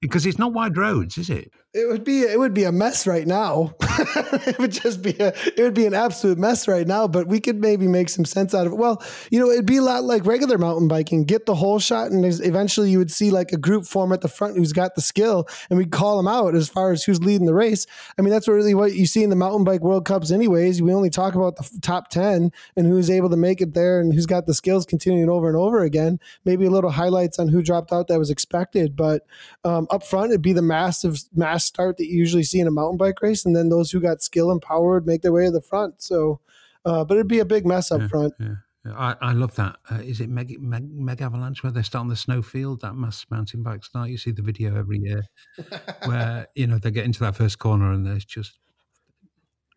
because it's not wide roads, is it? It would be it would be a mess right now. it would just be a it would be an absolute mess right now. But we could maybe make some sense out of it. Well, you know, it'd be a lot like regular mountain biking. Get the whole shot, and eventually you would see like a group form at the front who's got the skill, and we'd call them out as far as who's leading the race. I mean, that's really what you see in the mountain bike World Cups, anyways. We only talk about the top ten and who's able to make it there, and who's got the skills continuing over and over again. Maybe a little highlights on who dropped out that was expected, but um, up front it'd be the massive mass start that you usually see in a mountain bike race, and then those who got skill and power would make their way to the front. So, uh, but it'd be a big mess up Yeah, front. Yeah. I, I love that. Uh, is it Meg, Meg, Megavalanche where they start on the snowfield, that mass mountain bike start? You see the video every year where, you know, they get into that first corner and there's just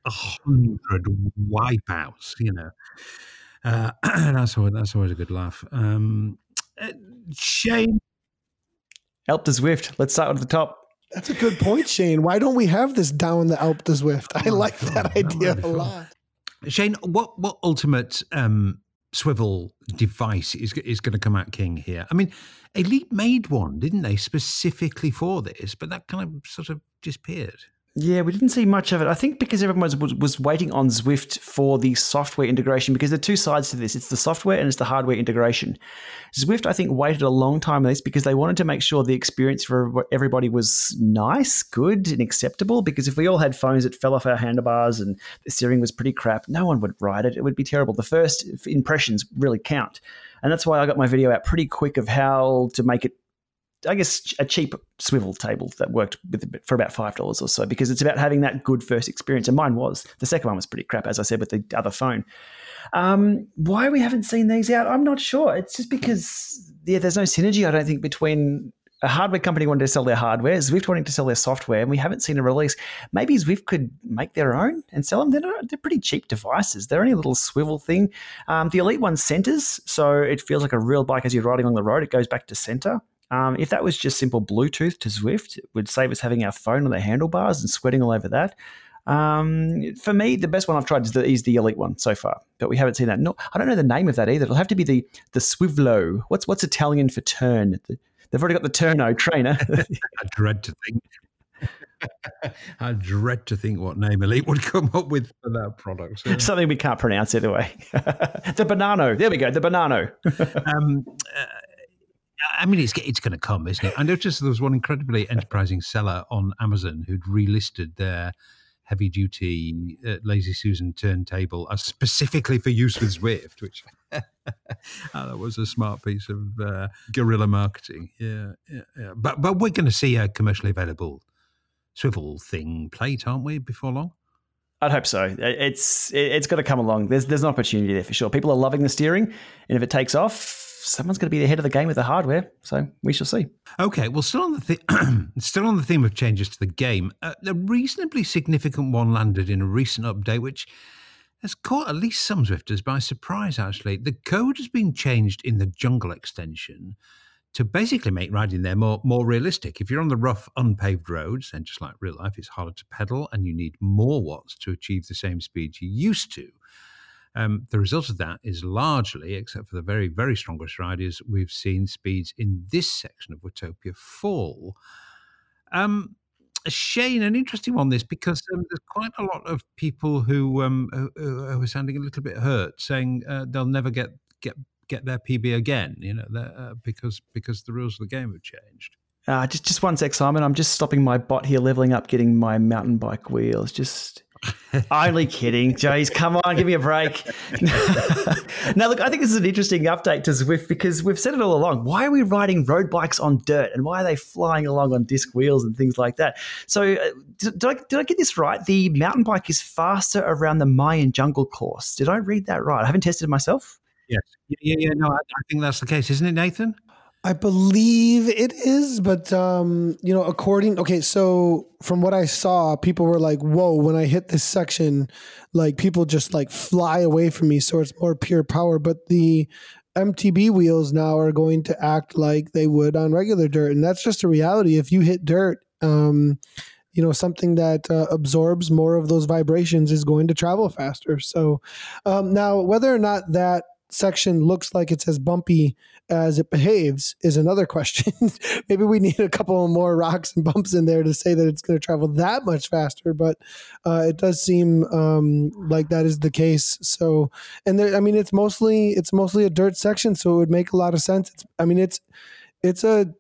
a hundred wipeouts, you know. Uh, that's, always, that's always a good laugh. Um, uh, Shane, Alpe du Zwift. Let's start at the top. That's a good point, Shane. Why don't we have this down the Alpe du Zwift? I Oh, like God, that that idea might be a lot. Shane, what what ultimate um, swivel device is is going to come out king here? I mean, Elite made one, didn't they, specifically for this? But that kind of sort of disappeared. Yeah, we didn't see much of it. I think because everyone was, was, waiting on Zwift for the software integration, because there are two sides to this it's the software and it's the hardware integration. Zwift, I think, waited a long time on this because they wanted to make sure the experience for everybody was nice, good, and acceptable. Because if we all had phones that fell off our handlebars and the steering was pretty crap, no one would ride it. It would be terrible. The first impressions really count. And that's why I got my video out pretty quick of how to make it I guess a cheap swivel table that worked with for about five dollars or so because it's about having that good first experience, and mine was. The second one was pretty crap, as I said, with the other phone. Um, why we haven't seen these out, I'm not sure. It's just because yeah, there's no synergy. I don't think between a hardware company wanting to sell their hardware, Zwift wanting to sell their software, and we haven't seen a release. Maybe Zwift could make their own and sell them. They're, not, they're pretty cheap devices. They're only a little swivel thing. Um, the Elite one centers, so it feels like a real bike as you're riding along the road. It goes back to center. Um, if that was just simple Bluetooth to Zwift, it would save us having our phone on the handlebars and sweating all over that. Um, for me, the best one I've tried is the, is the Elite one so far, but we haven't seen that. No, I don't know the name of that either. It'll have to be the the Swivlo. What's what's Italian for turn? The, they've already got the Turno trainer. I dread to think. I dread to think what name Elite would come up with for that product. So, Something we can't pronounce either way. the Banano. There we go. The Banano. um, uh, I mean, it's it's going to come, isn't it? I noticed there was one incredibly enterprising seller on Amazon who'd relisted their heavy duty uh, Lazy Susan turntable as specifically for use with Zwift, which oh, that was a smart piece of uh, guerrilla marketing. Yeah, yeah, yeah. But but we're going to see a commercially available swivel thing plate, aren't we? Before long. I'd hope so. It's it's got to come along. There's there's an opportunity there for sure. People are loving the steering, and if it takes off, someone's going to be ahead of the game with the hardware. So we shall see. Okay, well, still on the th- still on the theme of changes to the game, uh, a reasonably significant one landed in a recent update, which has caught at least some Zwifters by surprise. Actually, the code has been changed in the Jungle extension to basically make riding there more more realistic. If you're on the rough, unpaved roads, then just like real life, it's harder to pedal, and you need more watts to achieve the same speed you used to. Um, the result of that is largely, except for the very, very strongest riders, we've seen speeds in this section of Watopia fall. Um, Shane, an interesting one. This because um, there's quite a lot of people who um, who, who are sounding a little bit hurt, saying uh, they'll never get get get their PB again. You know, uh, because because the rules of the game have changed. Uh, just just one sec, Simon. I'm just stopping my bot here, leveling up, getting my mountain bike wheels. Just only kidding, Jays. Come on, give me a break. now, look, I think this is an interesting update to Zwift because we've said it all along. Why are we riding road bikes on dirt, and why are they flying along on disc wheels and things like that? So, uh, did, did, I, did I get this right? The mountain bike is faster around the Mayan jungle course. Did I read that right? I haven't tested it myself. Yes. Yeah, yeah, no, I, I think that's the case, isn't it, Nathan? I believe it is, but um, you know, according okay, so from what I saw, people were like, "Whoa!" When I hit this section, like people just like fly away from me. So it's more pure power. But the MTB wheels now are going to act like they would on regular dirt, and that's just a reality. If you hit dirt, um, you know something that uh, absorbs more of those vibrations is going to travel faster. So um, now, whether or not that section looks like it's as bumpy as it behaves is another question. Maybe we need a couple more rocks and bumps in there to say that it's going to travel that much faster, but uh, it does seem um, like that is the case. So, and there, I mean, it's mostly it's mostly a dirt section, so it would make a lot of sense. It's, I mean, it's it's a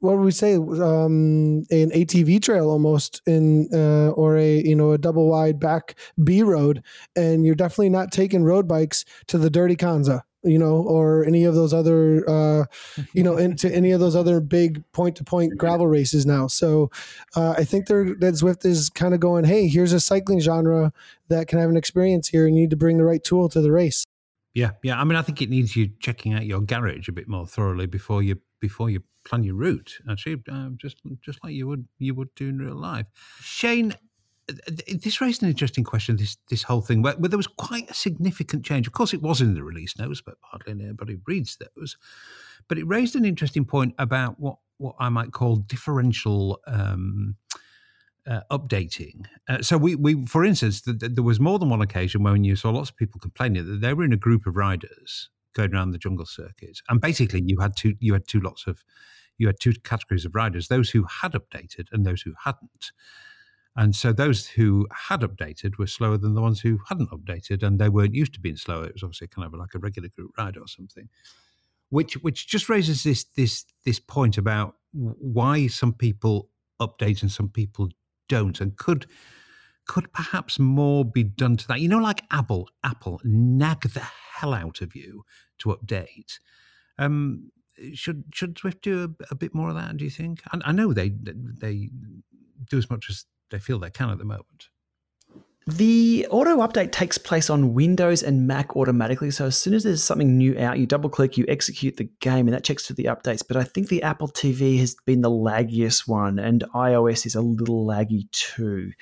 what would we say um, an ATV trail almost in uh, or a you know a double wide back B road, and you're definitely not taking road bikes to the dirty Kanza you know, or any of those other, uh, you know, into any of those other big point to point gravel races now. So uh, I think they're, that Zwift is kind of going, hey, here's a cycling genre that can have an experience here. And you need to bring the right tool to the race. Yeah, yeah. I mean, I think it needs you checking out your garage a bit more thoroughly before you before you plan your route. Actually, uh, just just like you would you would do in real life. Shane, this raised an interesting question. This this whole thing, where, where, there was quite a significant change. Of course, it was in the release notes, but hardly anybody reads those. But it raised an interesting point about what what I might call differential um, uh, updating. Uh, so we we, for instance, the, the, there was more than one occasion when you saw lots of people complaining that they were in a group of riders going around the jungle circuit, and basically you had two you had two lots of you had two categories of riders: those who had updated and those who hadn't. And so those who had updated were slower than the ones who hadn't updated, and they weren't used to being slower. It was obviously kind of like a regular group ride or something, which which just raises this this this point about why some people update and some people don't, and could could perhaps more be done to that. You know, like Apple, Apple nag the hell out of you to update. Um, should should Zwift do a, a, bit more of that? Do you think? I, I know they they do as much as they feel they can at the moment. The auto update takes place on Windows and Mac automatically. So as soon as there's something new out, you double click, you execute the game, and that checks for the updates. But I think the Apple TV has been the laggiest one, and iOS is a little laggy too.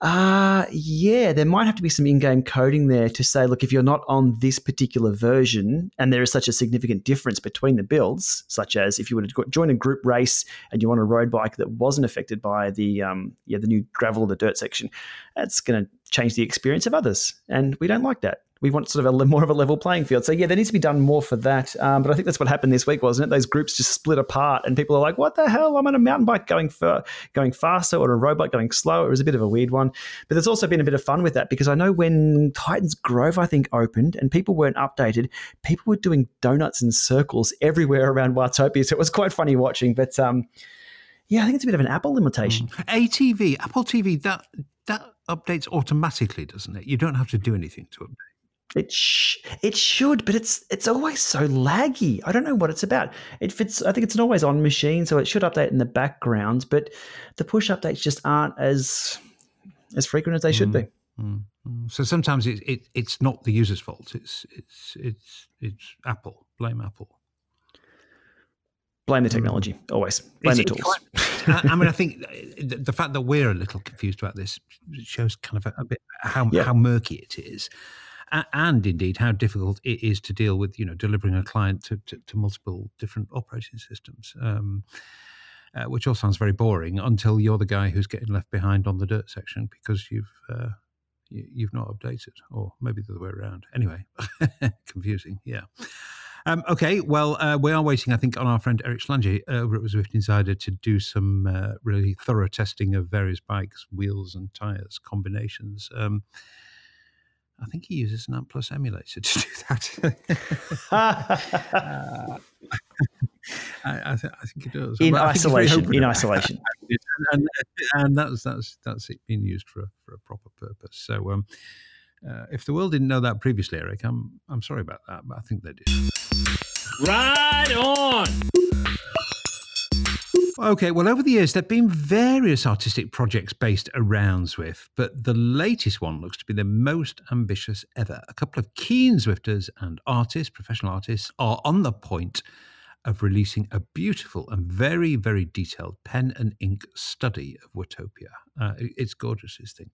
Uh, yeah, there might have to be some in game coding there to say, look, if you're not on this particular version and there is such a significant difference between the builds, such as if you were to join a group race and you want a road bike that wasn't affected by the um, yeah the new gravel or the dirt section, that's going to change the experience of others. And we don't like that we want sort of a more of a level playing field. So yeah, there needs to be done more for that. Um, but I think that's what happened this week, wasn't it? Those groups just split apart, and people are like, "What the hell? I'm on a mountain bike going for going faster, or a bike going slower." It was a bit of a weird one, but there's also been a bit of fun with that because I know when Titans Grove, I think, opened and people weren't updated, people were doing donuts and circles everywhere around Watopia. So it was quite funny watching. But um, yeah, I think it's a bit of an Apple limitation. Mm. ATV, Apple TV, that that updates automatically, doesn't it? You don't have to do anything to update. It sh- it should, but it's it's always so laggy. I don't know what it's about. It fits. I think it's an always on machine, so it should update in the background. But the push updates just aren't as as frequent as they should be. Mm, mm. So sometimes it, it it's not the user's fault. It's it's it's it's Apple. Blame Apple. Blame the mm. technology. Always blame it's, the tools. Quite, I mean, I think the fact that we're a little confused about this shows kind of a, a bit how yeah. how murky it is and indeed how difficult it is to deal with, you know, delivering a client to, to, to multiple different operating systems. Um, uh, which all sounds very boring until you're the guy who's getting left behind on the dirt section because you've uh, you, you've not updated, or maybe the other way around. Anyway, confusing. Yeah. Um, okay, well, uh, we are waiting, I think, on our friend Eric Schlange over at Zwift Insider to do some uh, really thorough testing of various bikes, wheels, and tires combinations. Um, I think he uses an ANT+ emulator to do that. uh, I, I, th- I, think he does. In isolation. In isolation. And, and, and, that's that's that's it being used for a, for a proper purpose. So, um, uh, if the world didn't know that previously, Eric, I'm I'm sorry about that, but I think they do. Right on. Okay, well, over the years, there have been various artistic projects based around Zwift, but the latest one looks to be the most ambitious ever. A couple of keen Zwifters and artists, professional artists, are on the point of releasing a beautiful and very, very detailed pen and ink study of Watopia. Uh, it's gorgeous, this thing.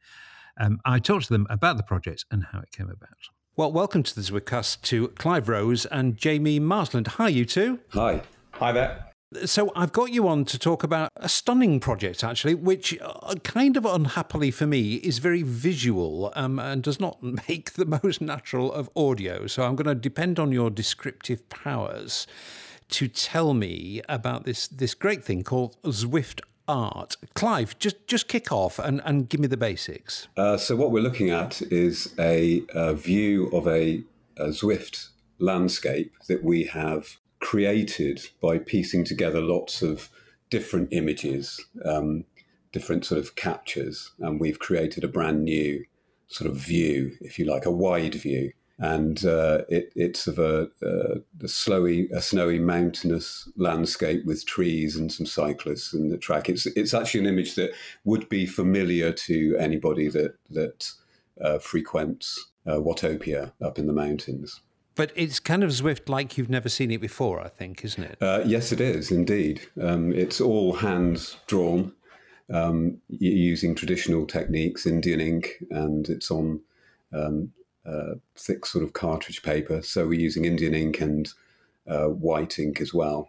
Um, I talked to them about the project and how it came about. Well, welcome to the Zwiftcast to Clive Rose and Jamie Marsland. Hi, you two. Hi. Hi there. So I've got you on to talk about a stunning project, actually, which uh, kind of unhappily for me is very visual um, and does not make the most natural of audio. So I'm going to depend on your descriptive powers to tell me about this this great thing called Zwift art. Clive, just just kick off and, and give me the basics. Uh, so what we're looking at is a, a view of a, a Zwift landscape that we have created by piecing together lots of different images, um, different sort of captures, and we've created a brand new sort of view, if you like, a wide view and uh, it, it's of a, a, a, snowy mountainous landscape with trees and some cyclists and the track. It's it's actually an image that would be familiar to anybody that that uh, frequents uh, Watopia up in the mountains. But it's kind of Zwift like you've never seen it before, I think, isn't it? Uh, yes, it is indeed. Um, it's all hands drawn um, using traditional techniques, Indian ink, and it's on um, uh, thick sort of cartridge paper. So we're using Indian ink and uh, white ink as well.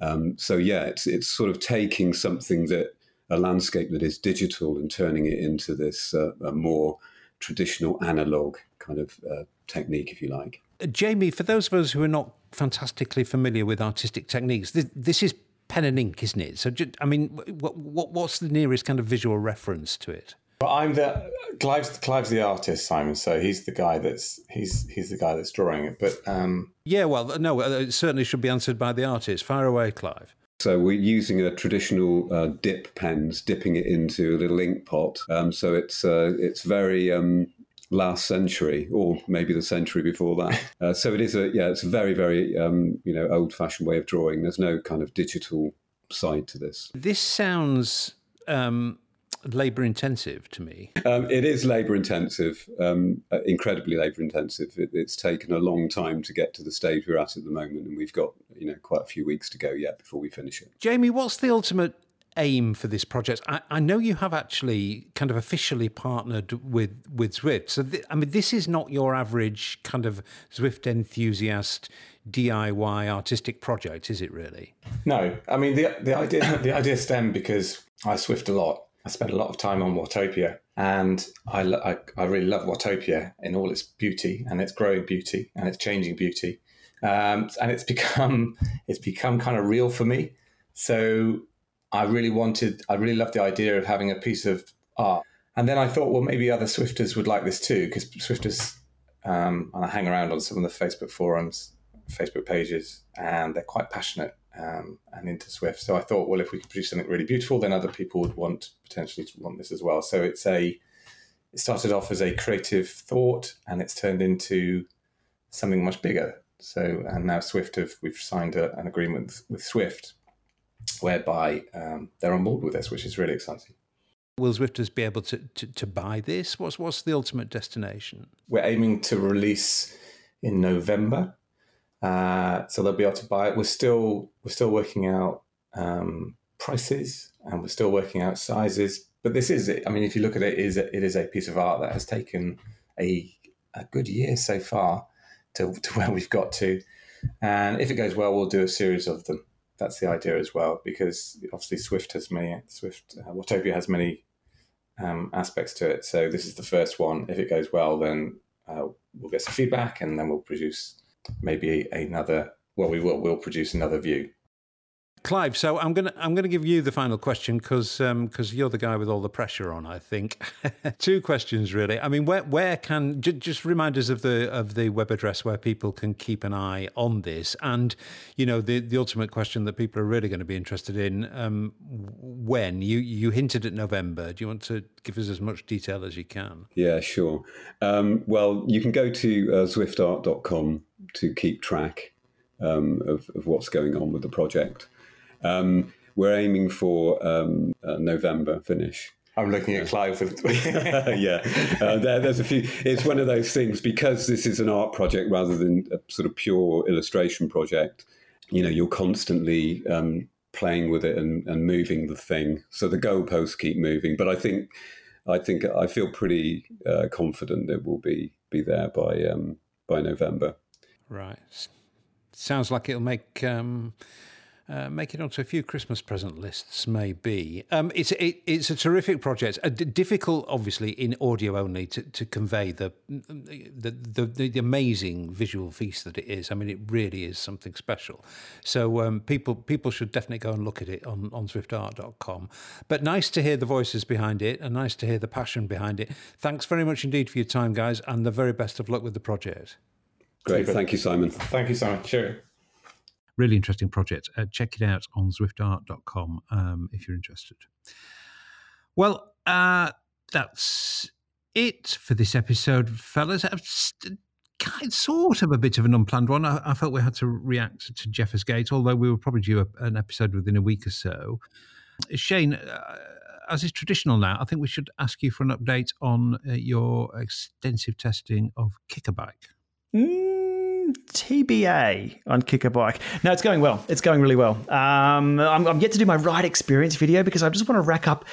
Um, so yeah, it's it's sort of taking something that a landscape that is digital and turning it into this uh, more traditional analog kind of uh, technique, if you like. Uh, Jamie, for those of us who are not fantastically familiar with artistic techniques, this, this is pen and ink, isn't it? So, just, I mean, what, what, what's the nearest kind of visual reference to it? Well, I'm the Clive's, Clive's the artist, Simon. So he's the guy that's he's he's the guy that's drawing it. But um, yeah, well, no, uh, it certainly should be answered by the artist. Fire away, Clive. So we're using a traditional uh, dip pens, dipping it into a little ink pot. Um, so it's uh, it's very um, last century, or maybe the century before that. Uh, so it is a yeah, it's a very very um, you know old fashioned way of drawing. There's no kind of digital side to this. This sounds um, labour intensive to me. Um, it is labour intensive, um, uh, incredibly labour intensive. It, it's taken a long time to get to the stage we're at at the moment, and we've got you know quite a few weeks to go yet before we finish it. Jamie, what's the ultimate aim for this project? I, I know you have actually kind of officially partnered with with Zwift. So th- I mean, this is not your average kind of Zwift enthusiast. DIY artistic project, is it really? No, I mean the the idea the idea stemmed because I Zwift a lot, I spent a lot of time on Watopia, and I, I, I, really love Watopia in all its beauty and its growing beauty and its changing beauty, um, and it's become it's become kind of real for me. So I really wanted, I really loved the idea of having a piece of art, and then I thought, well, maybe other Zwifters would like this too, because Zwifters, um, and I hang around on some of the Facebook forums, Facebook pages, and they're quite passionate um, and into Zwift. So I thought, well, if we could produce something really beautiful, then other people would want potentially want this as well. So it's a it started off as a creative thought, and it's turned into something much bigger. So and now Zwift have we've signed a, an agreement with, with Zwift, whereby um, they're on board with this, which is really exciting. Will Zwifters be able to, to, to buy this? What's what's the ultimate destination? We're aiming to release in November. Uh, so they'll be able to buy it. We're still we're still working out um, prices and we're still working out sizes. But this is it. I mean, if you look at it, it is a, it is a piece of art that has taken a a good year so far to, to where we've got to. And if it goes well, we'll do a series of them. That's the idea as well, because obviously Zwift has many Zwift uh, Watopia has many um, aspects to it. So this is the first one. If it goes well, then uh, we'll get some feedback, and then we'll produce maybe another. Well, we will. We'll produce another view. Clive, so I'm gonna I'm gonna give you the final question because because you're the guy with all the pressure on. I think two questions really. I mean, where where can j- just remind us of the of the web address where people can keep an eye on this, and you know the the ultimate question that people are really going to be interested in. Um, when you you hinted at November, do you want to give us as much detail as you can? Yeah, sure. Um, well, you can go to uh, zwiftart.com to keep track um, of, of what's going on with the project. Um, we're aiming for um, November finish. I'm looking at Clive with. yeah, uh, there, there's a few. It's one of those things because this is an art project rather than a sort of pure illustration project. You know, you're constantly um, playing with it and, and moving the thing, so the goalposts keep moving. But I think, I think I feel pretty uh, confident it will be be there by um, by November. Right. Sounds like it'll make. Um uh, make it onto a few Christmas present lists, maybe. Um, it's it, it's a terrific project. Uh, d- difficult, obviously, in audio only to, to convey the the, the the amazing visual feast that it is. I mean, it really is something special. So um, people people should definitely go and look at it on on zwiftart.com. But nice to hear the voices behind it, and nice to hear the passion behind it. Thanks very much indeed for your time, guys, and the very best of luck with the project. Great, thank you, Simon. Thank you, Simon. Sure really interesting project. Uh, check it out on zwiftart.com um, if you're interested. Well, uh, that's it for this episode, fellas. Kind sort of a bit of an unplanned one. I, I felt we had to react to Jeffers Gate, although we were probably due a, an episode within a week or so. Shane, uh, as is traditional now, I think we should ask you for an update on uh, your extensive testing of Kickerbike. Mm. TBA on Kicker Bike. No, it's going well. It's going really well. Um, I'm, I'm, yet to do my ride experience video because I just want to rack up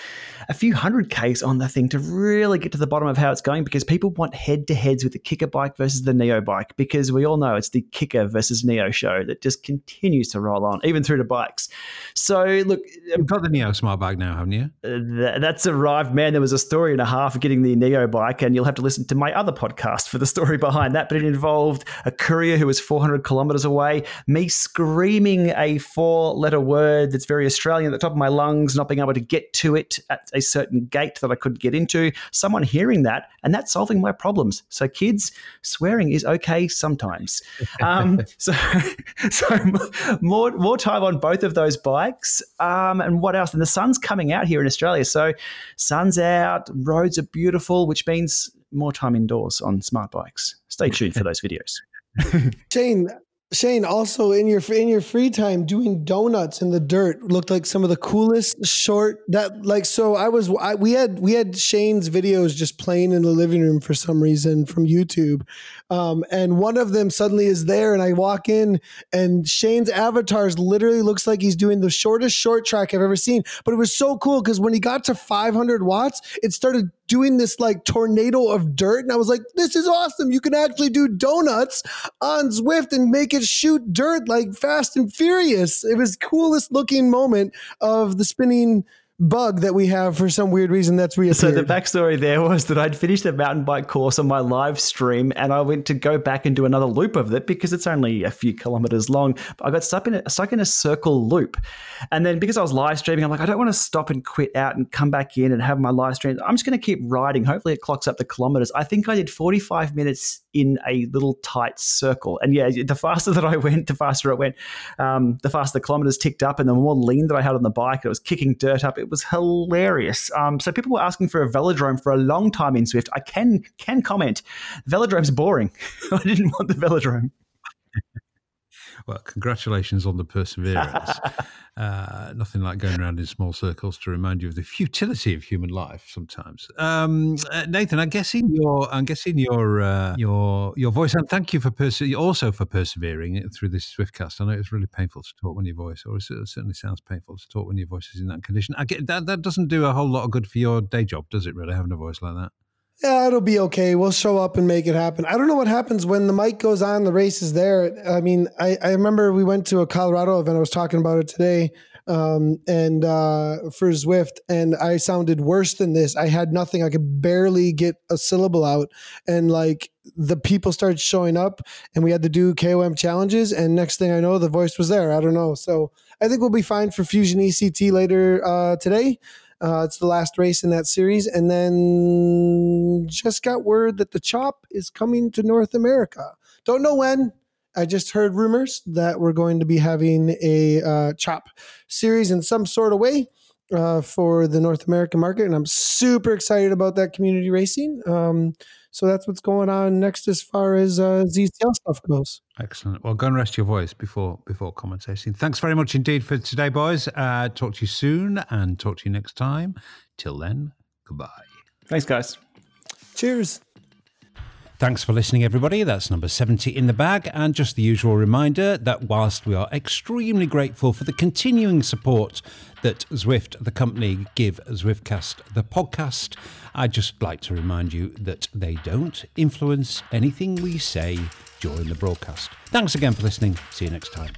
a few hundred Ks on the thing to really get to the bottom of how it's going because people want head to heads with the Kicker bike versus the Neo bike because we all know it's the Kicker versus Neo show that just continues to roll on, even through the bikes. So, look. You've got the Neo smart bike now, haven't you? Uh, that's arrived, man. There was a story and a half getting the Neo bike, and you'll have to listen to my other podcast for the story behind that. But it involved a courier who was 400 kilometers away, me screaming a four letter word that's very Australian at the top of my lungs, not being able to get to it at a certain gate that I couldn't get into, someone hearing that, and that's solving my problems. So, kids, swearing is okay sometimes. Um, so, so more, more time on both of those bikes. Um, and what else? And the sun's coming out here in Australia. So, sun's out, roads are beautiful, which means more time indoors on smart bikes. Stay tuned for those videos. Shane, Shane, also in your in your free time, doing donuts in the dirt looked like some of the coolest short that like. So I was I, we had we had Shane's videos just playing in the living room for some reason from YouTube, um, and one of them suddenly is there, and I walk in, and Shane's avatars literally looks like he's doing the shortest short track I've ever seen. But it was so cool because when he got to 500 watts, it started doing this like tornado of dirt. And I was like, this is awesome. You can actually do donuts on Zwift and make it shoot dirt like fast and furious. It was coolest looking moment of the spinning bug that we have for some weird reason that's reappeared. So the backstory there was that I'd finished a mountain bike course on my live stream and I went to go back and do another loop of it because it's only a few kilometers long. I got stuck in a, stuck in a circle loop. And then because I was live streaming, I'm like, I don't want to stop and quit out and come back in and have my live stream. I'm just going to keep riding. Hopefully it clocks up the kilometers. I think I did 45 minutes in a little tight circle. And yeah, the faster that I went, the faster it went. Um, the faster the kilometers ticked up and the more lean that I had on the bike, it was kicking dirt up. It was hilarious. Um, so people were asking for a velodrome for a long time in Zwift. I can can comment, velodrome's boring. I didn't want the velodrome. Well, congratulations on the perseverance. uh, nothing like going around in small circles to remind you of the futility of human life. Sometimes, um, uh, Nathan, I'm guessing your, I'm guessing your, uh, your, your voice, and thank you for perse- also for persevering through this Zwiftcast. I know it's really painful to talk when your voice, or it certainly sounds painful to talk when your voice is in that condition. I get that. That doesn't do a whole lot of good for your day job, does it? Really, having a voice like that yeah, it'll be okay. We'll show up and make it happen. I don't know what happens when the mic goes on, the race is there. I mean, I, I remember we went to a Colorado event. I was talking about it today. um, and uh, for Zwift, and I sounded worse than this. I had nothing. I could barely get a syllable out, and like the people started showing up, and we had to do KOM challenges. And next thing I know, the voice was there. I don't know. So I think we'll be fine for Fusion ECT later uh, today. Uh, it's the last race in that series. And then just got word that the Chop is coming to North America. Don't know when. I just heard rumors that we're going to be having a uh, Chop series in some sort of way. Uh, for the North American market, and I'm super excited about that community racing. Um, so that's what's going on next as far as uh, ZCL stuff goes. Excellent. Well, go and rest your voice before before commentating. Thanks very much indeed for today, boys. Uh, talk to you soon and talk to you next time. Till then, goodbye. Thanks, guys. Cheers. Thanks for listening, everybody. That's number 70 in the bag. And just the usual reminder that whilst we are extremely grateful for the continuing support that Zwift, the company, give Zwiftcast, the podcast, I'd just like to remind you that they don't influence anything we say during the broadcast. Thanks again for listening. See you next time.